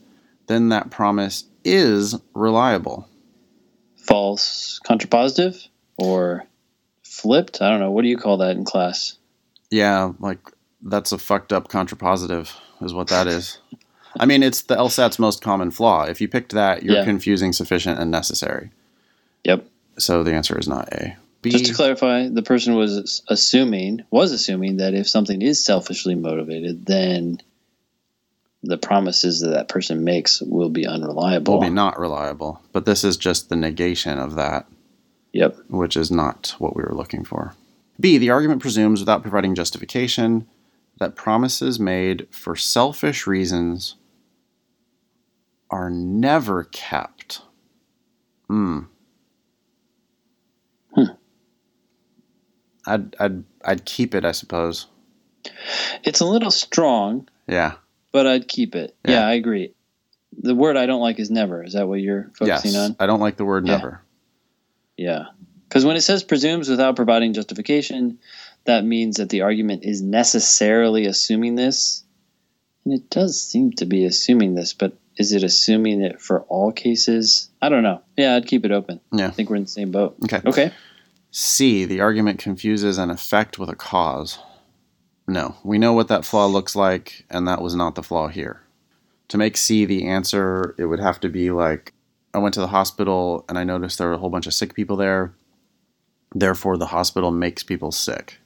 then that promise is reliable. False contrapositive or flipped? I don't know. What do you call that in class? Yeah, like that's a fucked up contrapositive, is what that is. I mean, it's the LSAT's most common flaw. If you picked that, you're Yeah. confusing sufficient and necessary. Yep. So the answer is not A. B. Just to clarify, the person was assuming was assuming that if something is selfishly motivated, then the promises that that person makes will be unreliable. will be not reliable. But this is just the negation of that. Yep. which is not what we were looking for. B. The argument presumes, without providing justification, that promises made for selfish reasons are never kept. Hmm. Hmm. I'd, I'd, I'd keep it, I suppose. It's a little strong, Yeah. but I'd keep it. Yeah. Yeah, I agree. The word I don't like is never. Is that what you're focusing yes. on? I don't like the word Yeah. never. Yeah. Because when it says presumes without providing justification, that means that the argument is necessarily assuming this. And it does seem to be assuming this, but is it assuming it for all cases? I don't know. Yeah, I'd keep it open. Yeah. I think we're in the same boat. Okay. Okay. C. The argument confuses an effect with a cause. No, we know what that flaw looks like, and that was not the flaw here. To make C the answer, it would have to be like I went to the hospital and I noticed there were a whole bunch of sick people there. Therefore, the hospital makes people sick.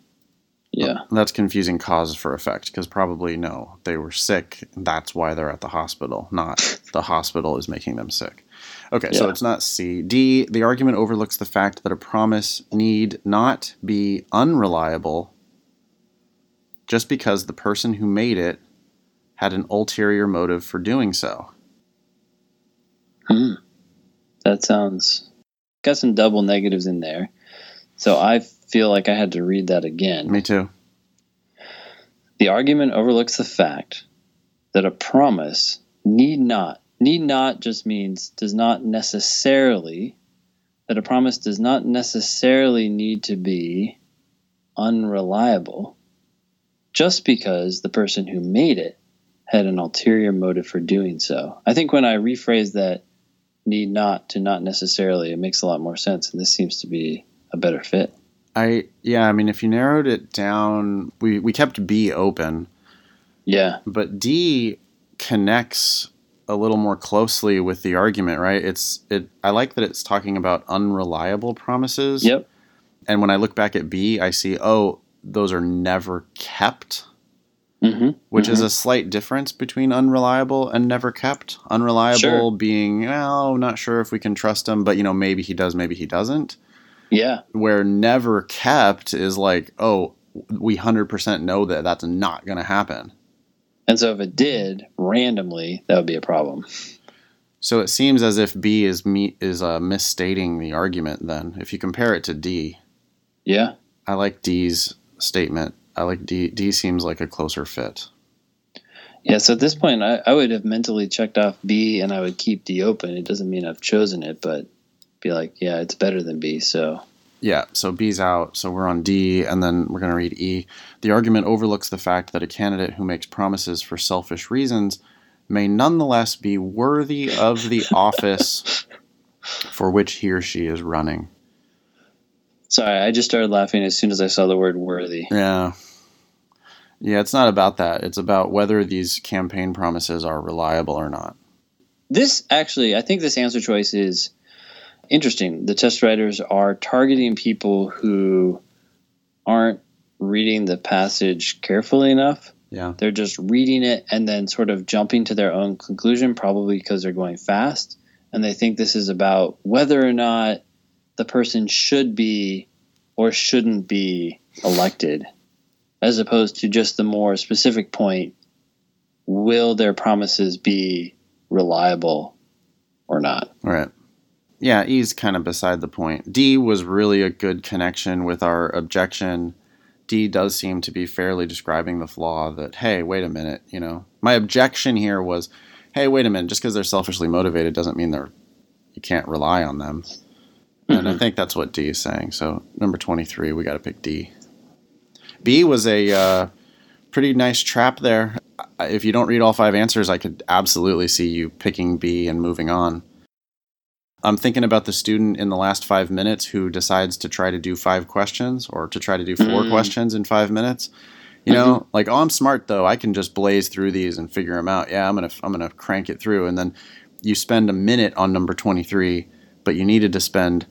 Yeah. That's confusing cause for effect because probably no, they were sick. That's why they're at the hospital, not the hospital is making them sick. Okay, so it's not C. D, the argument overlooks the fact that a promise need not be unreliable just because the person who made it had an ulterior motive for doing so. Hmm. That sounds got some double negatives in there. So I feel like I had to read that again. Me too. The argument overlooks the fact that a promise need not need not just means does not necessarily that a promise does not necessarily need to be unreliable just because the person who made it had an ulterior motive for doing so. I think when I rephrase that need not to not necessarily, it makes a lot more sense and this seems to be a better fit. I yeah, I mean if you narrowed it down, we we kept B open. Yeah. but D connects a little more closely with the argument, right? It's it. I like that it's talking about unreliable promises. Yep. And when I look back at B, I see oh, those are never kept, Mhm. which is a slight difference between unreliable and never kept. Unreliable Sure. being well, not sure if we can trust him, but you know maybe he does, maybe he doesn't. Yeah. Where never kept is like oh, we hundred percent know that that's not going to happen. And so if it did randomly, that would be a problem. So it seems as if B is me is uh, misstating the argument. Then, if you compare it to D, Yeah. I like D's statement. I like D. D seems like a closer fit. Yeah, so at this point, I, I would have mentally checked off B and I would keep D open. It doesn't mean I've chosen it, but be like, yeah, it's better than B. So Yeah, so B's out, so we're on D, and then we're going to read E. The argument overlooks the fact that a candidate who makes promises for selfish reasons may nonetheless be worthy of the office for which he or she is running. sorry, I just started laughing as soon as I saw the word worthy. Yeah. Yeah, it's not about that. It's about whether these campaign promises are reliable or not. This actually, I think this answer choice is interesting. The test writers are targeting people who aren't reading the passage carefully enough. Yeah. They're just reading it and then sort of jumping to their own conclusion, probably because they're going fast. And they think this is about whether or not the person should be or shouldn't be elected, as opposed to just the more specific point will their promises be reliable or not? Right. Yeah, E's kind of beside the point. D was really a good connection with our objection. D does seem to be fairly describing the flaw that, hey, wait a minute, you know. My objection here was, hey, wait a minute, just because they're selfishly motivated doesn't mean they're you can't rely on them. And I think that's what D is saying. So number 23, we got to pick D. B was a uh, pretty nice trap there. If you don't read all five answers, I could absolutely see you picking B and moving on. I'm thinking about the student in the last five minutes who decides to try to do five questions or to try to do four Mm. questions in five minutes. You know, like, oh, I'm smart though. I can just blaze through these and figure them out. Yeah, I'm gonna I'm gonna crank it through, and then you spend a minute on number 23, but you needed to spend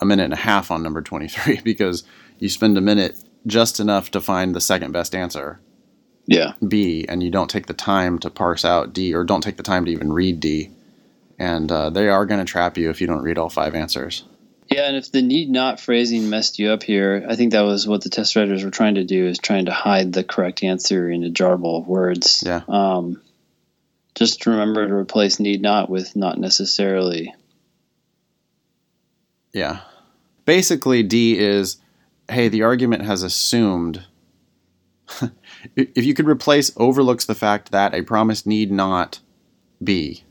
a minute and a half on number 23 because you spend a minute just enough to find the second best answer. Yeah. B and you don't take the time to parse out D or don't take the time to even read D. And uh, they are going to trap you if you don't read all five answers. Yeah, and if the need not phrasing messed you up here, I think that was what the test writers were trying to do is trying to hide the correct answer in a jarble of words. Yeah. Um, just remember to replace need not with not necessarily. Yeah. Basically, D is hey, the argument has assumed. if you could replace overlooks the fact that a promise need not be,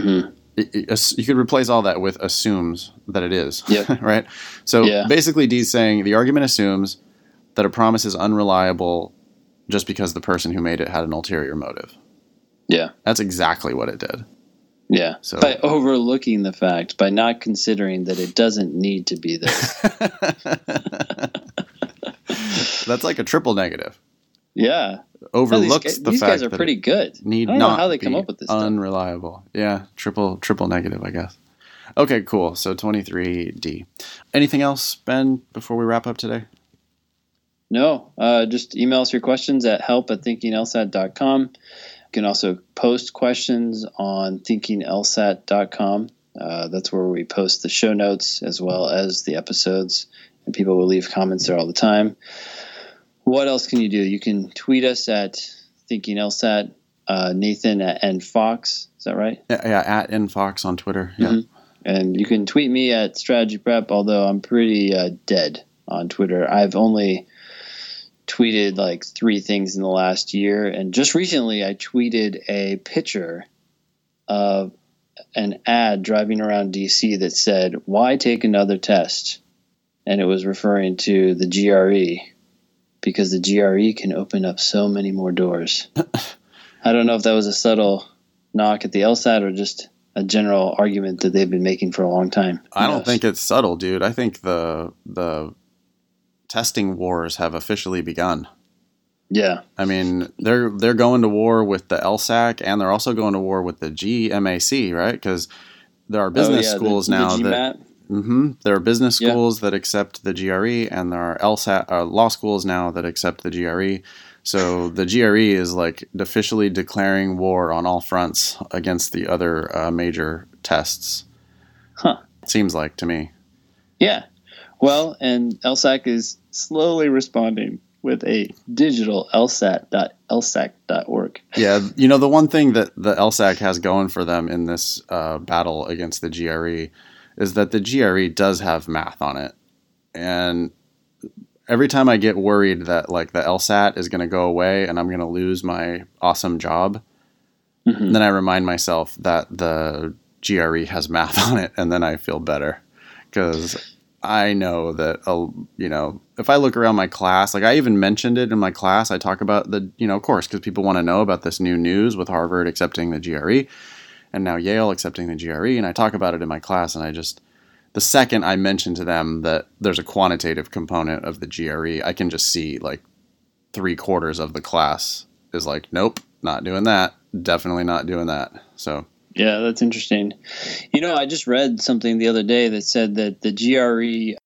Mm-hmm. it- it- you could replace all that with assumes that it is. Yep. right? So Yeah. basically, D is saying the argument assumes that a promise is unreliable just because the person who made it had an ulterior motive. Yeah. That's exactly what it did. Yeah. So- by overlooking the fact, by not considering that it doesn't need to be there. That's like a triple negative. Yeah. No, Overlooks these, guys, the these fact guys are that pretty good. need I don't know how they come up with this stuff. unreliable. Yeah, triple triple negative, I guess. Okay, cool. So 23D. Anything else, Ben, before we wrap up today? No, uh, just email us your questions at help at thinkinglsat.com. You can also post questions on thinkinglsat.com. Uh, that's where we post the show notes as well as the episodes, and people will leave comments there all the time. What else can you do? You can tweet us at thinkinglsat, uh, Nathan at nfox. Is that right? Yeah, yeah at nfox on Twitter. Yeah. Mhm. And you can tweet me at strategy prep, although I'm pretty uh, dead on Twitter. I've only tweeted like three things in the last year. And just recently, I tweeted a picture of an ad driving around DC that said, Why take another test? And it was referring to the GRE because the GRE can open up so many more doors. I don't know if that was a subtle knock at the LSAT or just a general argument that they've been making for a long time. I don't knows? think it's subtle, dude. I think the the testing wars have officially begun. Yeah, I mean, they're they're going to war with the LSAC and they're also going to war with the GMAC, right? Because there are oh, business Oh, yeah, the- schools the now that GMAT. hmm There are business Yeah. schools that accept the GRE, and there are LSAT uh, law schools now that accept the GRE. So the GRE is like officially declaring war on all fronts against the other uh, major tests. Huh. Seems like to me. Yeah. Well, and LSAC is slowly responding with a digital lsat.lsac.org. Yeah, you know the one thing that the LSAC has going for them in this uh, battle against the GRE is that the GRE does have math on it, and every time I get worried that like the LSAT is going to go away and I'm going to lose my awesome job, Mhm. then I remind myself that the GRE has math on it, and then I feel better. Because I know that uh, you know if I look around my class, like I even mentioned it in my class, I talk about the you know of course because people want to know about this new news with Harvard accepting the GRE, and now Yale accepting the GRE, and I talk about it in my class, and I just the second I mention to them that there's a quantitative component of the GRE, I can just see like three quarters of the class is like, nope, not doing that. Definitely not doing that. So Yeah, that's interesting. You know, I just read something the other day that said that the GRE,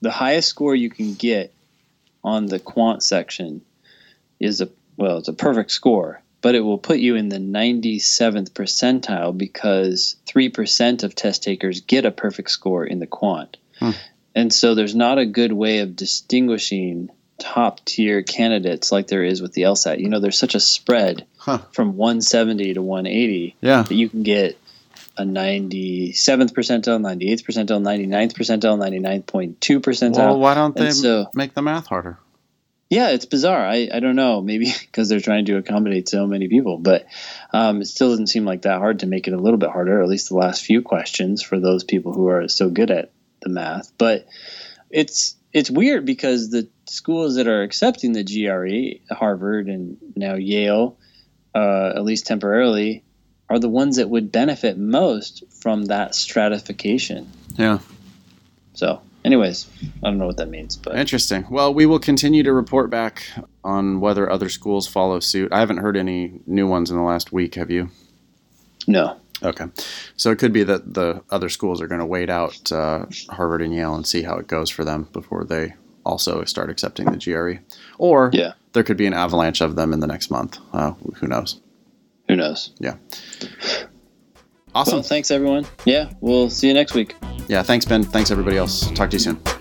the highest score you can get on the quant section is a, well, it's a perfect score, but it will put you in the 97th percentile because 3% of test takers get a perfect score in the quant. Hmm. And so there's not a good way of distinguishing top tier candidates like there is with the LSAT. You know, there's such a spread Huh. from 170 to 180 yeah, that you can get a 97th percentile, 98th percentile, 99th percentile, 99.2 percentile. well, why don't they so, make the math harder? Yeah, it's bizarre. I, I don't know. Maybe because they're trying to accommodate so many people, but um, it still doesn't seem like that hard to make it a little bit harder, at least the last few questions for those people who are so good at the math. But it's it's weird because the schools that are accepting the GRE, Harvard and now Yale, uh, at least temporarily, are the ones that would benefit most from that stratification. Yeah, So, anyways, I don't know what that means, but interesting. Well, we will continue to report back on whether other schools follow suit. I haven't heard any new ones in the last week. Have you? no. Okay, so it could be that the other schools are going to wait out uh, Harvard and Yale and see how it goes for them before they also start accepting the GRE, or Yeah. there could be an avalanche of them in the next month. Uh, who knows? Who knows? Yeah. Awesome. Well, thanks everyone. Yeah, we'll see you next week. Yeah, thanks, Ben. Thanks, everybody else. Talk to you soon.